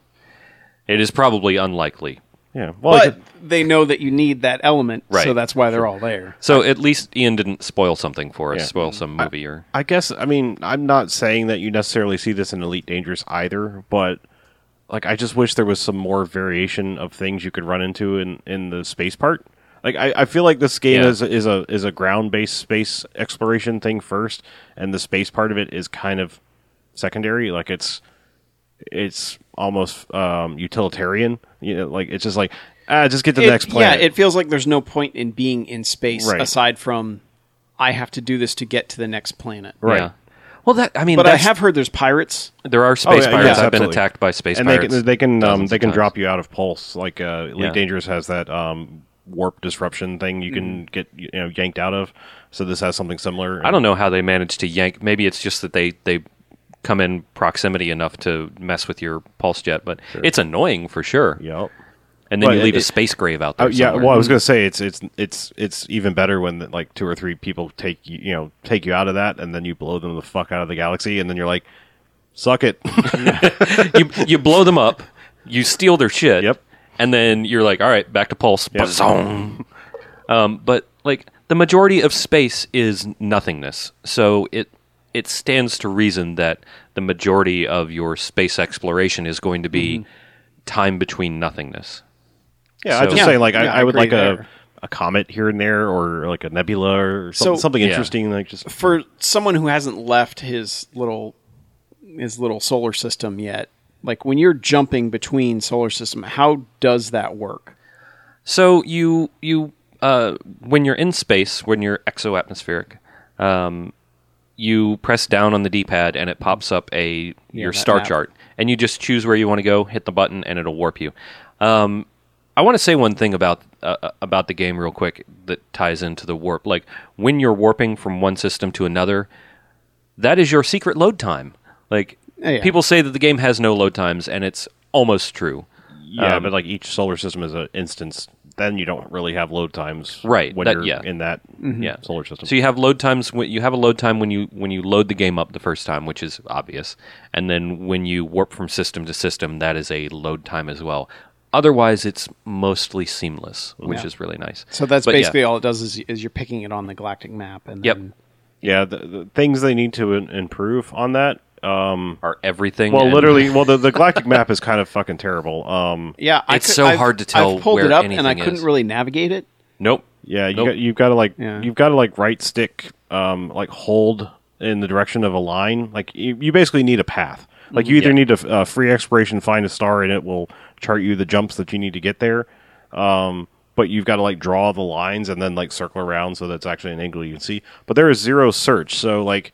B: it is probably unlikely.
C: Yeah. Well,
A: but
C: like,
A: they know that you need that element, so that's why they're all there.
B: So at least Ian didn't spoil something for us,
C: Yeah.
B: spoil some movie or
C: I guess I mean I'm not saying that you necessarily see this in Elite Dangerous either, but like I just wish there was some more variation of things you could run into in in the space part. Like I, I feel like this game
B: Yeah.
C: is is a is a ground based space exploration thing first, and the space part of it is kind of secondary. Like it's it's almost um, utilitarian. You know, like it's just like ah, just get to the
A: It-
C: next planet.
A: Yeah, it feels like there's no point in being in space
C: Right.
A: aside from I have to do this to get to the next planet.
C: Right.
B: Yeah. Well, that I mean,
A: But I have heard there's pirates.
B: there are space
C: yeah,
B: pirates.
C: yes,
B: I've been
C: absolutely.
B: attacked by space
C: and they
B: pirates.
C: can they can um,
B: dozens
C: they
B: of
C: can
B: times.
C: drop you out of pulse. Like uh, Elite
B: Yeah.
C: Dangerous has that um, warp disruption thing you can get you know yanked out of. So this has something similar.
B: I don't know how they manage to yank. Maybe it's just that they they come in proximity enough to mess with your pulse jet, but it's annoying for sure.
C: Yep.
B: And then
C: But
B: you leave
C: it-
B: a space grave out there.
C: yeah, well, I was gonna say it's it's it's it's even better when like two or three people take you you know take you out of that, and then you blow them the fuck out of the galaxy, and then you're like, suck it.
B: you you blow them up, you steal their shit.
C: Yep.
B: And then you're like, all right, back to pulse. Bazong. Um, but like the majority of space is nothingness, so it it stands to reason that the majority of your space exploration is going to be
C: Mm-hmm.
B: time between nothingness.
C: Yeah, I'm just
A: Yeah,
C: saying like I,
A: yeah,
C: I
A: I
C: would like a
A: there.
C: a comet here and there, or like a nebula, or something,
A: So-
C: something
B: Yeah.
C: interesting. Like just
A: For someone who hasn't left his little his little solar system yet, like when you're jumping between solar system, how does that work?
B: So you you uh, when you're in space, when you're exoatmospheric, um, you press down on the D-pad and it pops up a your star
A: map.
B: chart, and you just choose where you want to go, hit the button, and it'll warp you. Um, I want to say one thing about uh, uh, about the game real quick that ties into the warp. Like when you're warping from one system to another, that is your secret load time. Like
A: Oh, yeah.
B: people say that the game has no load times, and it's almost true.
C: yeah,
B: um,
C: but like each solar system is an instance. Then you don't really have load times,
B: Right,
C: When
B: that-
C: you're
B: yeah.
C: in that
B: Yeah.
C: solar system.
B: So you have load times when you have a load time when you when you load the game up the first time, which is obvious, and then when you warp from system to system, that is a load time as well. Otherwise, it's mostly seamless, which
A: Yeah.
B: is really nice.
A: So that's
B: But yeah.
A: basically all it does is, is you're picking it on the galactic map, and
B: Yep.
A: then
C: yeah, the, the things they need to improve on that. Um,
B: are everything.
C: well,
B: and-
C: literally, well, the, the galactic map is kind of fucking terrible. Um,
A: yeah, I
B: It's
A: could-
B: so
A: I've-
B: hard to tell
A: I've pulled
B: where
A: it up, and I couldn't
B: is.
A: really navigate it.
B: nope.
C: Yeah, you
B: Nope.
C: got you've got to like
A: Yeah.
C: you've got to like right stick, um, like hold in the direction of a line. Like you, you basically need a path. Like you either
B: Yeah.
C: need to uh, free exploration, find a star, and it will chart you the jumps that you need to get there. Um, but you've got to like draw the lines and then like circle around so that's actually an angle you can see. But there is zero search, so like.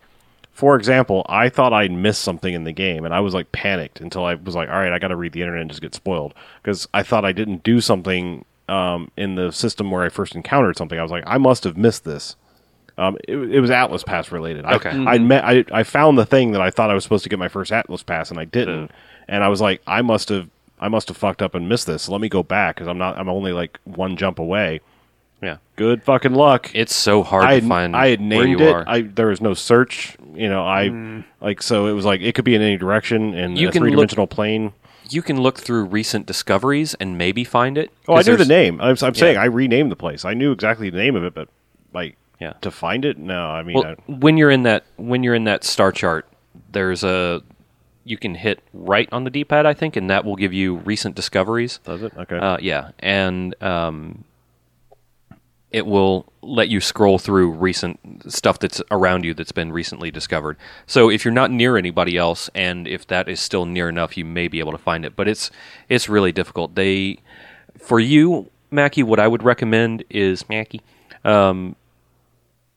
C: For example, I thought I'd missed something in the game, and I was like panicked until I was like, "All right, I got to read the internet and just get spoiled," because I thought I didn't do something um, in the system where I first encountered something. I was like, "I must have missed this." Um, it, it was Atlas Pass related. I-
B: Okay.
C: I, met, I I found the thing that I thought I was supposed to get my first Atlas Pass, and I didn't. And I was like, I must have I must have fucked up and missed this. Let me go back because I'm not. I'm only like one jump away.
B: Yeah,
C: Good fucking luck.
B: it's so hard
C: I
B: to find.
C: I had
B: where
C: named
B: you
C: it.
B: Are.
C: I there was no search. You know, I
A: Hmm.
C: like so it was like it could be in any direction in
B: You
C: a
B: can
C: three dimensional plane.
B: you can look through recent discoveries and maybe find it.
C: Oh, I knew the name. I'm, I'm saying I renamed the place. I knew exactly the name of it, but like
B: Yeah.
C: to find it. No, I mean,
B: Well,
C: I,
B: when you're in that when you're in that star chart, there's a you can hit right on the D-pad, I think, and that will give you recent discoveries.
C: does it? Okay.
B: Uh, yeah, and um, it will let you scroll through recent stuff that's around you that's been recently discovered. So if you're not near anybody else, and if that is still near enough, you may be able to find it. But it's it's really difficult. They for you, Mackie, what I would recommend is Mackie. Um,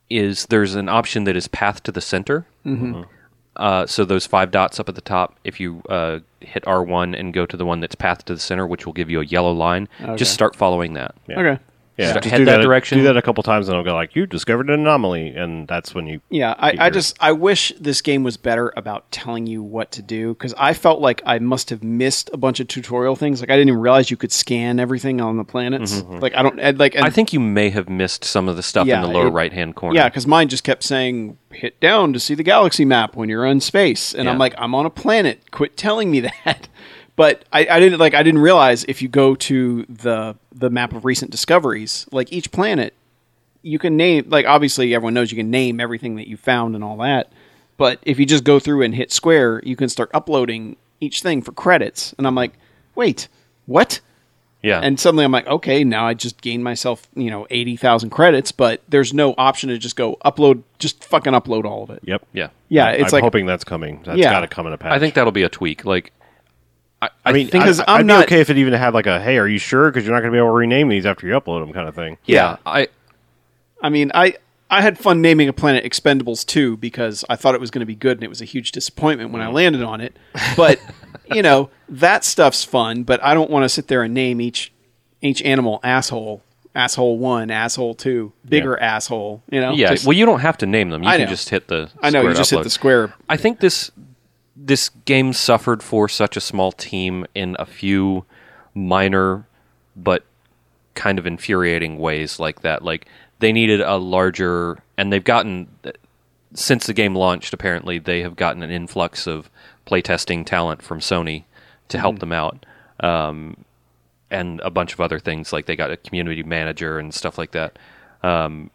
B: is there's an option that is path to the center. Uh, so those five dots up at the top, if you uh, hit R1 and go to the one that's path to the center, which will give you a yellow line,
A: Okay.
B: just start following that.
C: Yeah.
A: Okay.
C: Yeah,
B: start-
C: just
B: head
C: do
B: that
C: that
B: direction.
C: Do that a couple times, and it'll go like, "You discovered an anomaly," and that's when you.
A: Yeah, I,
C: get
A: I just I wish this game was better about telling you what to do because I felt like I must have missed a bunch of tutorial things. Like I didn't even realize you could scan everything on the planets. Mm-hmm. Like I don't and, like. And,
B: I think you may have missed some of the stuff
A: Yeah,
B: in the lower right hand corner.
A: yeah, because mine just kept saying hit down to see the galaxy map when you're in space, and I'm like I'm on a planet. Quit telling me that. But I, I didn't like I didn't realize if you go to the the map of recent discoveries, like each planet, you can name like obviously everyone knows you can name everything that you found and all that. But if you just go through and hit square, you can start uploading each thing for credits. And I'm like, wait, what?
B: yeah.
A: And suddenly I'm like, okay, now I just gained myself, you know, 80,000 credits, but there's no option to just go upload, just fucking upload all of it.
C: Yep.
B: yeah.
A: Yeah,
C: I'm
A: it's like,
C: hoping that's coming. That's
A: Yeah.
C: got to come in a patch.
B: I think that'll be a tweak. Like, I, I,
C: I mean,
B: think,
C: I,
A: Because
C: I'd
A: I'm
C: be
A: not-
C: okay if it even had like a "Hey, are you sure?" Because you're not going to be able to rename these after you upload them, kind of thing.
B: yeah, I,
A: I mean, I, I had fun naming a planet Expendables 2 because I thought it was going to be good and it was a huge disappointment when I mm. landed on it. But, you know, that stuff's fun, but I don't want to sit there and name each each animal asshole, asshole 1, asshole 2, bigger asshole, you know?
B: yeah.
A: Just-
B: well, you don't have to name them. You
A: I
B: can
A: know.
B: just hit the.
A: I know, you just
B: upload.
A: hit the square.
B: I think this this game suffered for such a small team in a few minor but kind of infuriating ways like that. Like they needed a larger and they've gotten since the game launched apparently they have gotten an influx of playtesting talent from Sony to help them out. Um, and a bunch of other things like they got a community manager and stuff like that. Um,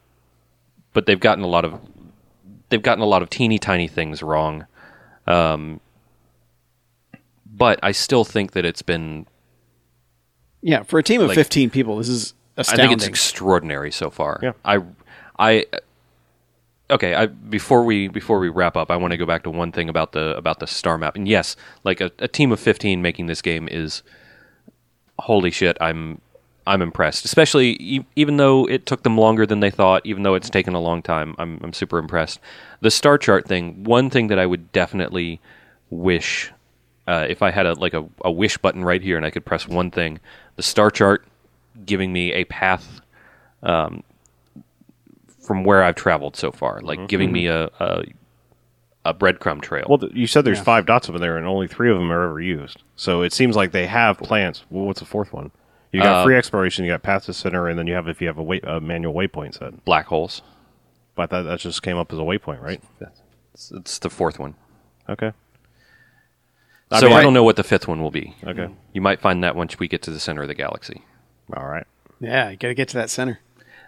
B: but they've gotten a lot of they've gotten a lot of teeny tiny things wrong. Um, but I still think that it's been
A: Yeah, for a team of
B: Like-
A: 15 people, this is astounding.
B: I think it's extraordinary so far.
C: Yeah.
B: I I okay, I before we before we wrap up, I want to go back to one thing about the about the star map. And yes, like a, a team of 15 making this game is holy shit, I'm I'm impressed. Especially e- even though it took them longer than they thought, even though it's taken a long time, I'm I'm super impressed. The star chart thing, one thing that I would definitely wish uh, if I had a like a, a wish button right here and I could press one thing, the star chart giving me a path um, from where I've traveled so far, like giving me a, a a breadcrumb trail.
C: Well, th- you said there's
A: Yeah.
C: five dots over there, and only three of them are ever used. So it seems like they have plans. Well, what's the fourth one? You got
B: Uh,
C: free exploration, you got path to center, and then you have if you have a, wait, a manual waypoint set.
B: Black holes.
C: But that, that just came up as a waypoint, right?
B: It's, it's the fourth one.
C: Okay.
B: so
C: mean,
B: I don't know what the fifth one will be.
C: Okay.
B: You might find that once we get to the center of the galaxy.
C: All right.
A: yeah, you got to get to that center.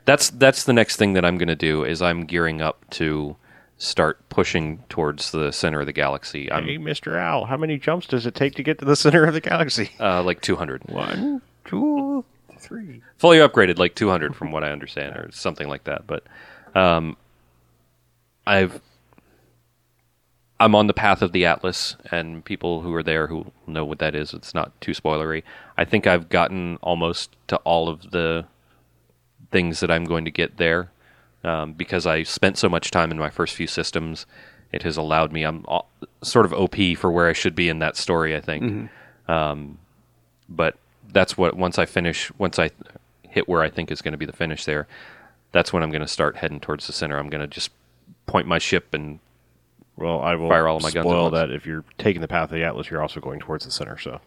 B: That's that's the next thing that I'm going to do is I'm gearing up to start pushing towards the center of the galaxy. I'm
C: Hey, Mr. Owl, how many jumps does it take to get to the center of the galaxy?
B: uh, like 200.
C: One, two, three.
B: fully upgraded like 200 from what I understand or something like that but um I've I'm on the path of the Atlas and people who are there who know what that is it's not too spoilery. I think I've gotten almost to all of the things that I'm going to get there um, because I spent so much time in my first few systems it has allowed me I'm all, sort of OP for where I should be in that story I think. Um, but that's what once I finish once I hit where I think is going to be the finish there that's when I'm going to start heading towards the center I'm going to just point my ship and
C: Well, I will
B: Fire all of my guns
C: spoil that if you're taking the path of the Atlas, you're also going towards the center. So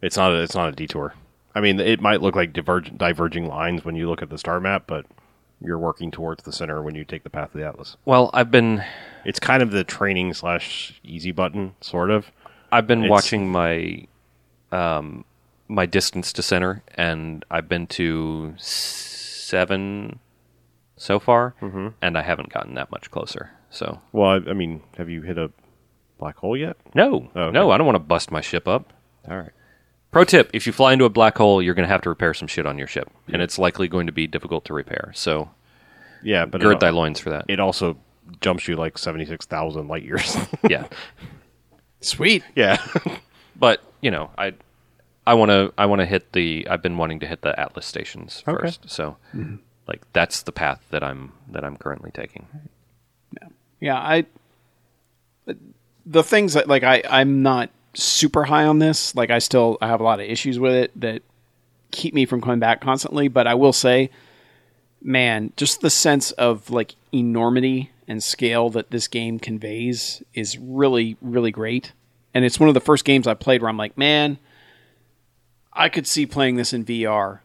C: it's not a, it's not a detour. I mean, it might look like divergent, diverging lines when you look at the star map, but you're working towards the center when you take the path of the Atlas.
B: well I've been
C: It's kind of the training slash easy button, sort of.
B: I've been
C: It's-
B: watching my um my distance to center and I've been to seven so far, mm-hmm. and I haven't gotten that much closer. So
C: Well, I, I mean, have you hit a black hole yet?
B: no,
C: Oh, okay.
B: no, I don't want to bust my ship up. All right. Pro tip: If you fly into a black hole, you're going to have to repair some shit on your ship, and it's likely going to be difficult to repair. So
C: Yeah, but
B: gird
C: it,
B: thy loins for that.
C: it also jumps you like seventy six thousand light years.
B: yeah,
A: Sweet.
C: yeah,
B: but you know, I I want to I want to hit the. I've been wanting to hit the Atlas stations
C: Okay.
B: first. So mm-hmm. like that's the path that I'm that I'm currently taking.
A: Yeah, I the things that like I I'm not super high on this. Like I still I have a lot of issues with it that keep me from coming back constantly, but I will say man, just the sense of like enormity and scale that this game conveys is really really great. And it's one of the first games I played where I'm like, man, I could see playing this in VR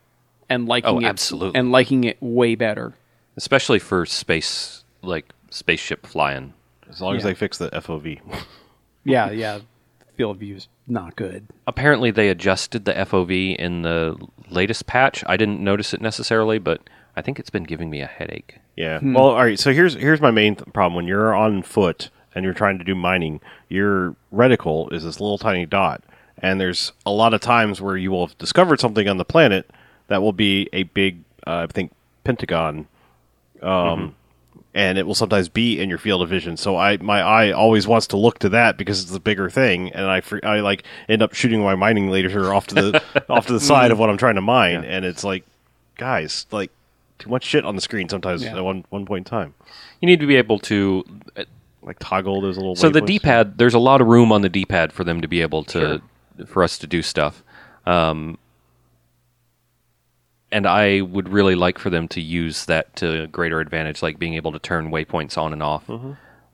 A: and liking
B: Oh,
A: it
B: absolutely.
A: and liking it way better.
B: especially for space like spaceship flying.
C: as long as they fix the FOV.
A: Yeah, yeah. Field of view is not good.
B: Apparently, they adjusted the FOV in the latest patch. I didn't notice it necessarily, but I think it's been giving me a headache.
C: Yeah. Hmm. Well, all right. So here's here's my main th- problem. When you're on foot and you're trying to do mining, your reticle is this little tiny dot, and there's a lot of times where you will have discovered something on the planet that will be a big, uh, I think, pentagon, um, and it will sometimes be in your field of vision. So I my eye always wants to look to that because it's the bigger thing, and I I like end up shooting my mining laser off to the off to the side of what I'm trying to mine, and it's like, guys, like too much shit on the screen sometimes
A: Yeah.
C: at one one point in time.
B: You need to be able to.
C: Like toggle those little.
B: So the. D pad, there's a lot of room on the D pad for them to be able to, for us to do stuff. Um, and I would really like for them to use that to greater advantage, like being able to turn waypoints on and off,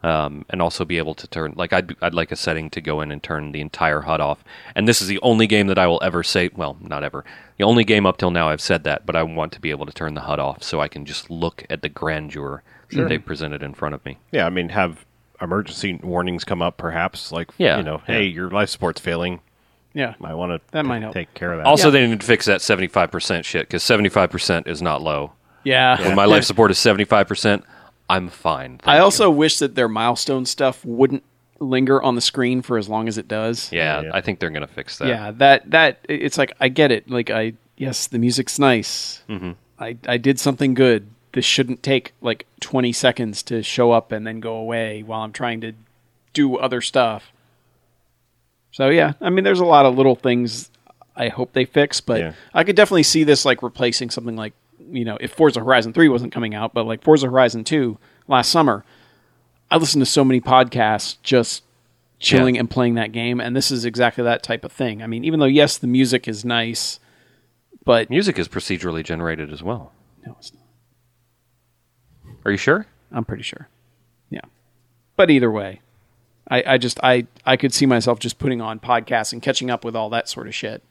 B: um, and also be able to turn like I'd I'd like a setting to go in and turn the entire HUD off. And this is the only game that I will ever say. Well, not ever. The only game up till now I've said that, but I want to be able to turn the HUD off so I can just look at the grandeur that they presented in front of me.
C: Yeah, I mean, have emergency warnings come up, perhaps. Like,
B: Yeah,
C: you know, hey, your life support's failing.
A: Yeah.
C: I want to
A: That might help.
C: take care of that.
B: Also,
A: Yeah.
B: they need to fix that 75% shit because 75% is not low.
A: Yeah.
B: When my life support is 75%, I'm fine.
A: I also wish that their milestone stuff wouldn't linger on the screen for as long as it does.
B: yeah,
C: Yeah.
B: I think they're going to fix that.
A: Yeah, that that it's like I get it. Like I yes, the music's nice. Mm-hmm. I I did something good. This shouldn't take like 20 seconds to show up and then go away while I'm trying to do other stuff. So yeah, I mean there's a lot of little things I hope they fix, but
C: Yeah.
A: I could definitely see this like replacing something like, you know, if Forza Horizon 3 wasn't coming out, but like Forza Horizon 2 last summer, I listened to so many podcasts just chilling
B: Yeah.
A: and playing that game, and this is exactly that type of thing. I mean, even though yes, the music is nice, but
B: Music is procedurally generated as well.
A: no, it's not.
B: Are you sure?
A: I'm pretty sure. Yeah, but either way, I, I just I I could see myself just putting on podcasts and catching up with all that sort of shit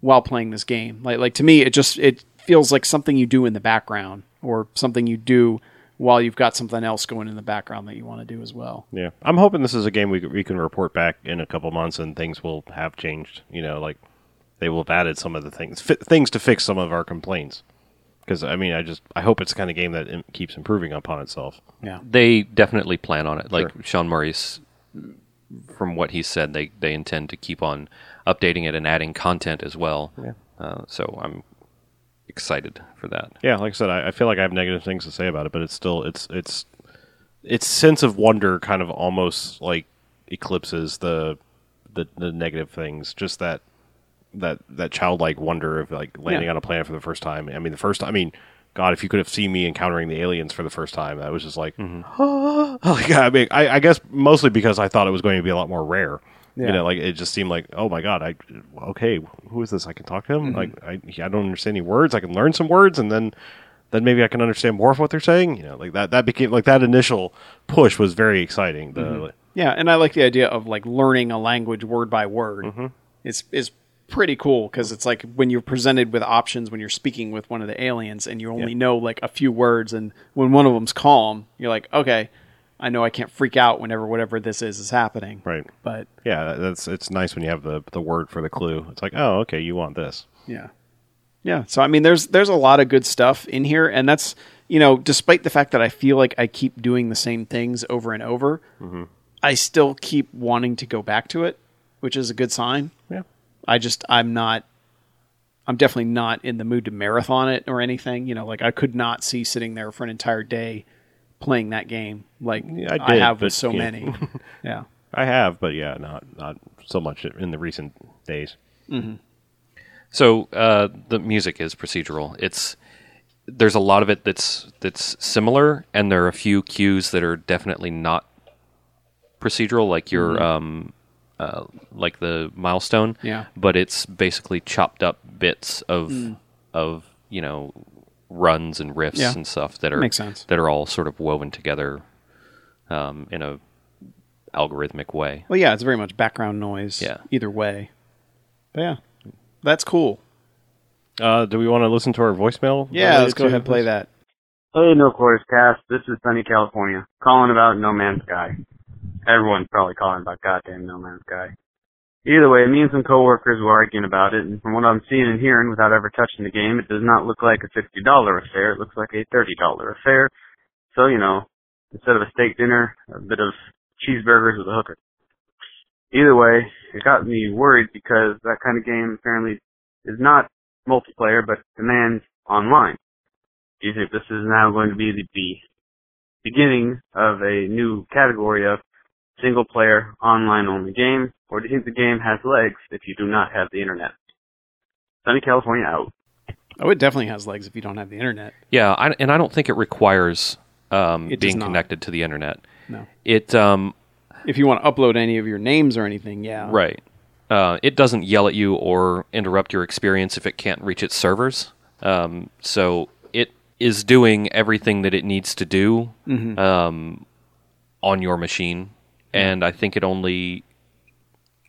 A: while playing this game. Like like to me, it just it feels like something you do in the background or something you do while you've got something else going in the background that you want to do as well.
C: yeah, I'm hoping this is a game we, we can report back in a couple months and things will have changed. You know, like they will have added some of the things, fi- things to fix some of our complaints. Because I mean, I just I hope it's the kind of game that im- keeps improving upon itself.
A: Yeah.
B: They definitely plan on it. Like
C: Sure.
B: Sean Murray's, from what he said, they, they intend to keep on updating it and adding content as well.
C: Yeah.
B: Uh, so I'm excited for that.
C: Yeah, like I said, I, I feel like I have negative things to say about it, but it's still it's it's its sense of wonder kind of almost like eclipses the the, the negative things. Just that that that childlike wonder of like landing
A: Yeah.
C: on a planet for the first time. I mean, the first I mean, God, if you could have seen me encountering the aliens for the first time, that was just like, mm-hmm. like I mean, I, I guess mostly because I thought it was going to be a lot more rare.
A: Yeah.
C: You know, like it just seemed like, oh my god, I okay, who is this? I can talk to him. Mm-hmm. Like I, I don't understand any words. I can learn some words, and then then maybe I can understand more of what they're saying. You know, like that. That became like that initial push was very exciting. The mm-hmm.
A: Yeah, and I like the idea of like learning a language word by word.
C: Mm-hmm.
A: It's is pretty cool because it's like when you're presented with options when you're speaking with one of the aliens and you only
C: Yeah.
A: know like a few words, and when one of them's calm, you're like, okay, I know I can't freak out whenever whatever this is is happening.
C: right.
A: But
C: Yeah, that's it's nice when you have the the word for the clue. It's like, oh, okay, you want this.
A: yeah, yeah. So I mean, there's there's a lot of good stuff in here, and that's you know, despite the fact that I feel like I keep doing the same things over and over, mm-hmm. I still keep wanting to go back to it, which is a good sign.
C: Yeah.
A: I just I'm not I'm definitely not in the mood to marathon it or anything. You know, like I could not see sitting there for an entire day playing that game like
C: Yeah, I
A: I,
C: did,
A: have with so
C: yeah.
A: many. yeah.
C: I have, but yeah, not not so much in the recent days.
B: So uh, the music is procedural. It's there's a lot of it that's that's similar, and there are a few cues that are definitely not procedural, like your um, uh, like the milestone.
A: Yeah.
B: But it's basically chopped up bits of of you know runs and riffs
A: Yeah.
B: and stuff that are
A: Makes sense.
B: that are all sort of woven together um, in a algorithmic way.
A: Well, yeah, it's very much background noise.
B: Yeah.
A: Either way. But yeah, that's cool.
C: Uh, do we want to listen to our voicemail?
A: Yeah, let's go ahead and play that.
D: Hey, No Quarters Cast. This is Sunny California, calling about No Man's Sky. Everyone's probably calling about goddamn No Man's Sky. Either way, me and some coworkers were arguing about it, and from what I'm seeing and hearing without ever touching the game, it does not look like a $60 affair. It looks like a $30 affair. So, you know, instead of a steak dinner, a bit of cheeseburgers with a hooker. Either way, it got me worried because that kind of game apparently is not multiplayer, but demands online. Do you think this is now going to be the, the beginning of a new category of single player online only game, or do you think the game has legs if you do not have the internet? Sunny California out.
A: Oh, it definitely has legs if you don't have the internet.
B: Yeah, I, and I don't think it requires um,
A: It
B: being connected to the internet.
A: No.
B: It um,
A: If you want to upload any of your names or anything, yeah.
B: Right. Uh, it doesn't yell at you or interrupt your experience if it can't reach its servers. Um, so it is doing everything that it needs to do um, on your machine, and I think it only,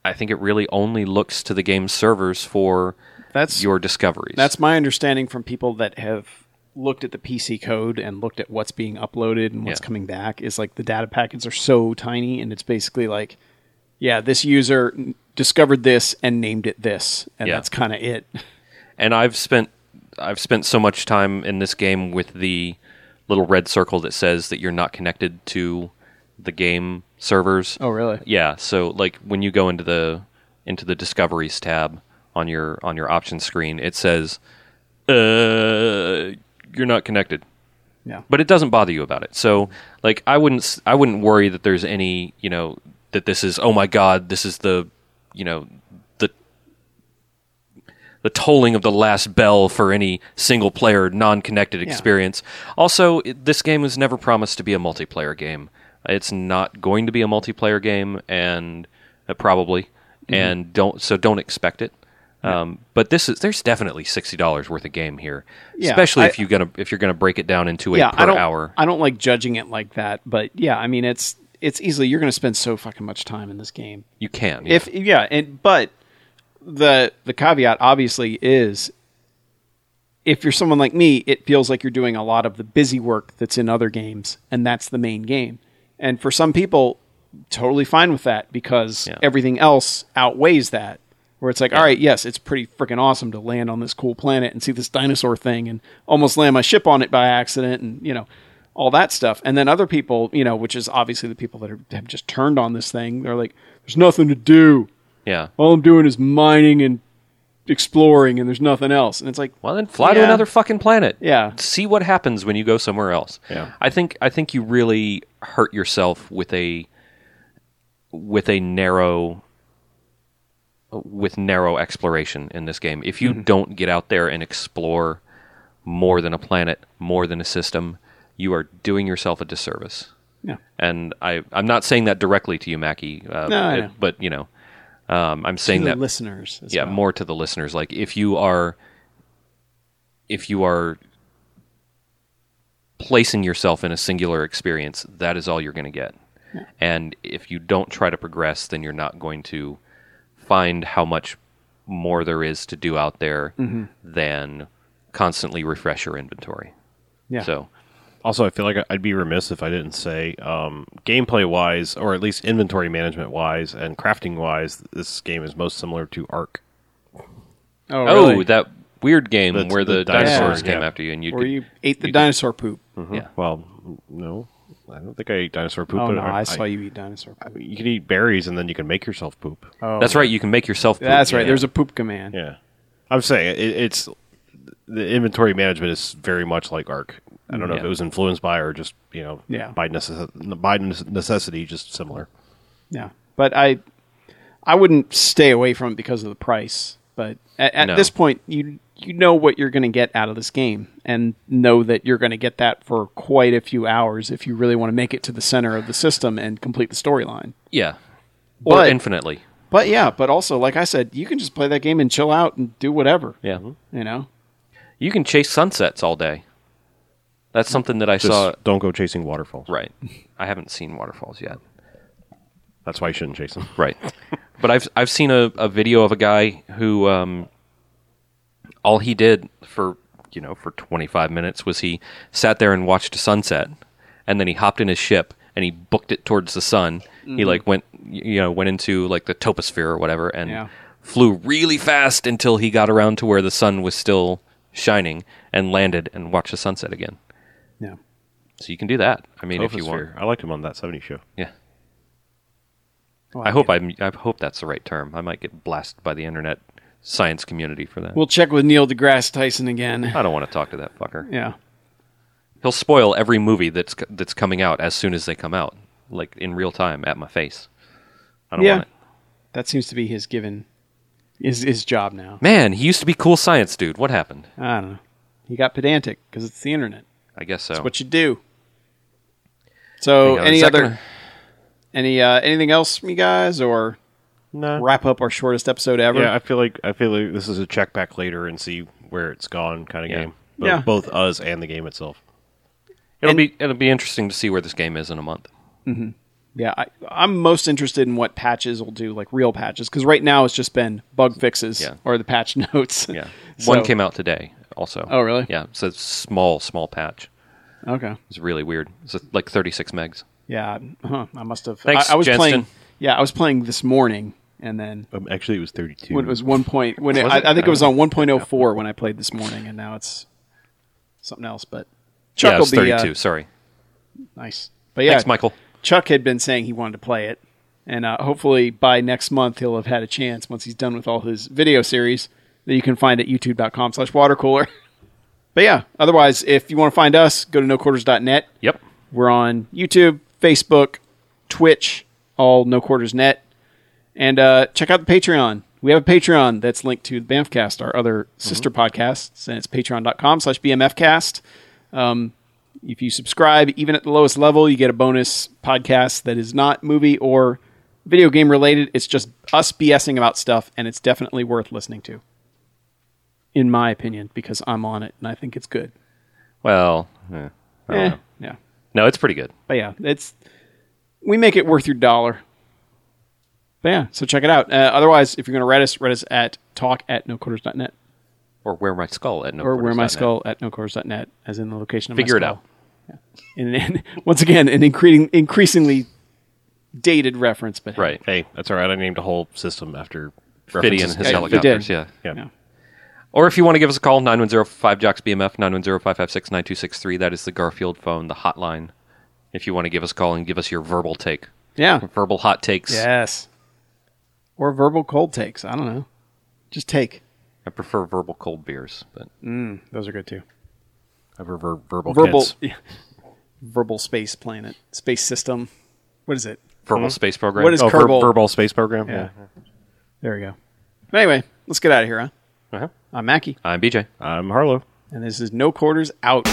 B: I think it really only looks to the game's servers for
A: That's
B: your discoveries.
A: That's my understanding from people that have looked at the PC code and looked at what's being uploaded and what's
B: Yeah.
A: coming back is like the data packets are so tiny and it's basically like yeah, this user discovered this and named it this and
B: Yeah.
A: that's kind of it.
B: and I've spent I've spent so much time in this game with the little red circle that says that you're not connected to the game servers.
A: Oh, really?
B: Yeah. So like when you go into the into the discoveries tab on your on your options screen, it says uh you're not connected.
A: Yeah.
B: But it doesn't bother you about it. So like I wouldn't I wouldn't worry that there's any, you know, that this is oh my god, this is the, you know, the the tolling of the last bell for any single player non-connected experience. Also, it, this game was never promised to be a multiplayer game. It's not going to be a multiplayer game and uh, probably and don't so don't expect it. Um, but this is there's definitely sixty dollars worth of game here,
A: Yeah,
B: especially
A: I-
B: if you gonna if you're gonna break it down into a
A: yeah,
B: per
A: I don't
B: hour.
A: I don't like judging it like that, but yeah, I mean it's it's easily you're going to spend so fucking much time in this game.
B: You can yeah.
A: If yeah, and but the the caveat obviously is if you're someone like me, it feels like you're doing a lot of the busy work that's in other games, and that's the main game. And for some people, totally fine with that because
B: Yeah.
A: everything else outweighs that. Where it's like, all right, yes, it's pretty freaking awesome to land on this cool planet and see this dinosaur thing and almost land my ship on it by accident and, you know, all that stuff. And then other people, you know, which is obviously the people that are, have just turned on this thing, they're like, there's nothing to do
B: yeah.
A: all I'm doing is mining and exploring, and there's nothing else. And it's like,
B: Well, then fly to another fucking planet.
A: Yeah.
B: See what happens when you go somewhere else.
C: Yeah.
B: I think I think you really hurt yourself with a with a narrow with narrow exploration in this game. If you
A: Mm-hmm.
B: don't get out there and explore more than a planet, more than a system, you are doing yourself a disservice.
A: yeah,
B: And I, I'm not saying that directly to you, Mackie, uh,
A: No, I
B: it- but you know, um, I'm saying
A: to the
B: that
A: listeners. as
B: yeah
A: well.
B: more to the listeners like if you are if you are placing yourself in a singular experience that is all you're going to get and if you don't try to progress then you're not going to find how much more there is to do out there
A: Mm-hmm.
B: than constantly refresh your inventory
A: Yeah.
B: so
C: Also, I feel like I'd be remiss if I didn't say, um, gameplay wise, or at least inventory management wise and crafting wise, this game is most similar to Ark.
A: Oh,
B: oh
A: really?
B: that weird game
C: The-
B: where the,
C: the
B: dinosaurs
C: dinosaurs,
B: came
C: yeah.
B: after you, and you
A: Or
B: could,
A: you ate the
B: you could-
A: dinosaur poop. Mm-hmm.
B: yeah.
C: Well, no, I don't think I ate dinosaur poop.
A: Oh
C: but
A: no, I, saw you eat dinosaur
C: I-
A: poop.
C: you can eat berries and then you can make yourself poop.
A: Oh,
B: That's right. You can make yourself. Poop.
A: That's right.
B: Yeah.
A: There's a poop command.
C: Yeah, I'm saying it, it's the inventory management is very much like Ark. I don't know if
B: Yeah.
C: it was influenced by or just you know
A: Yeah.
C: by necess- by nece- necessity, just similar.
A: Yeah, but I, I wouldn't stay away from it because of the price. But at, at
B: No.
A: this point, you you know what you're going to get out of this game, and know that you're going to get that for quite a few hours if you really want to make it to the center of the system and complete the storyline.
B: yeah, or
A: But-
B: infinitely.
A: But yeah, but also like I said, you can just play that game and chill out and do whatever.
B: Yeah,
A: You know.
B: you can chase sunsets all day. That's something that I
C: Just
B: saw.
C: don't go chasing waterfalls.
B: Right. I haven't seen waterfalls yet.
C: That's why you shouldn't chase them.
B: Right. but I've I've seen a, a video of a guy who um, all he did for you know for 25 minutes was he sat there and watched a sunset, and then he hopped in his ship and he booked it towards the sun.
A: Mm-hmm.
B: He like went you know went into like the toposphere or whatever and
A: Yeah.
B: flew really fast until he got around to where the sun was still shining and landed and watched the sunset again.
A: Yeah.
B: So you can do that. I mean, if you want.
C: Tophosphere. I liked him on that '70s show.
B: Yeah.
A: Well,
B: I hope I'm, I hope that's the right term. I might get blasted by the internet science community for that.
A: We'll check with Neil deGrasse Tyson again.
B: I don't want to talk to that fucker.
A: Yeah.
B: He'll spoil every movie that's that's coming out as soon as they come out, like in real time at my face. I don't
A: Yeah.
B: want it.
A: That seems to be his given his his job now.
B: Man, he used to be cool science dude. What happened?
A: I don't know. He got pedantic because it's the internet.
B: I guess so.
A: That's what you do. So, any other
B: gonna-
A: any uh, anything else from you guys, or
C: No.
A: wrap up our shortest episode ever?
C: Yeah, I feel like I feel like this is a check back later and see where it's gone kind of
B: Yeah.
C: game. Both,
A: Yeah.
C: both us and the game itself.
B: It'll
A: and-
B: be it'll be interesting to see where this game is in a month. Mm-hmm.
A: Yeah, I, I'm most interested in what patches will do, like real patches, because right now it's just been bug fixes
B: Yeah.
A: or the patch notes.
B: Yeah,
A: So-
B: one came out today. Also.
A: Oh, really?
B: Yeah, it's a small small patch.
A: Okay.
B: It's really weird. It's like 36 megs.
A: Yeah. Huh, I must have.
B: Thanks,
A: I, I was
B: Jenston.
A: playing. Yeah, I was playing this morning, and then
C: Um, actually, it was 32.
A: when it was one point when it, I. I think it was on 1.04 when I played this morning, and now it's something else. But Chuck
B: yeah,
A: will be
B: 32.
A: uh,
B: Sorry.
A: nice. But yeah,
B: Thanks, Michael.
A: Chuck had been saying he wanted to play it, and uh, hopefully by next month he'll have had a chance once he's done with all his video series that you can find at youtube.com slash watercooler. But yeah, otherwise, if you want to find us, go to noquarters.net.
B: Yep.
A: We're on YouTube, Facebook, Twitch, all No Quarters Net, and uh, check out the Patreon. We have a Patreon that's linked to the Bamfcast, our other sister podcasts, and it's patreon.com slash bmfcast. Um, if you subscribe, even at the lowest level, you get a bonus podcast that is not movie or video game related. It's just us BSing about stuff, and it's definitely worth listening to, in my opinion, because I'm on it and I think it's good.
B: Well, eh, I don't
A: Eh,
B: know.
A: yeah.
B: No, it's pretty good.
A: But yeah, it's we make it worth your dollar. But yeah, so check it out. Uh, otherwise, if you're going to read us, read us at talk at noquarters.net
B: Or wear my skull at no
A: or wear my skull at noquarters.net, as in the location of
B: Figure
A: my
B: it
A: out. Yeah. And, and once again, an increasing, increasingly dated reference, but hey.
B: Right.
C: hey, that's all right. I named a whole system after
B: Fiddy and his
A: Yeah,
B: helicopters. Yeah.
C: Yeah.
A: Yeah.
B: Or if you want to give us a call, 910-5-JOCKS-BMF, 910-556-9263. That is the Garfield phone, the hotline. If you want to give us a call and give us your verbal take.
A: Yeah.
B: Verbal hot takes.
A: Yes. Or verbal cold takes. I don't know. Just take.
B: I prefer verbal cold beers, but
A: Those are good too.
C: I prefer verbal.
A: Verbal,
C: kids.
A: yeah. verbal space planet, space system. What is it?
B: verbal space program.
A: What is
C: Oh, ver- verbal space program.
A: Yeah. There we go. But anyway, let's get out of here, huh?
B: Uh-huh.
A: I'm Mackie,
B: I'm BJ.
C: I'm Harlow.
A: and this is No Quarters Out.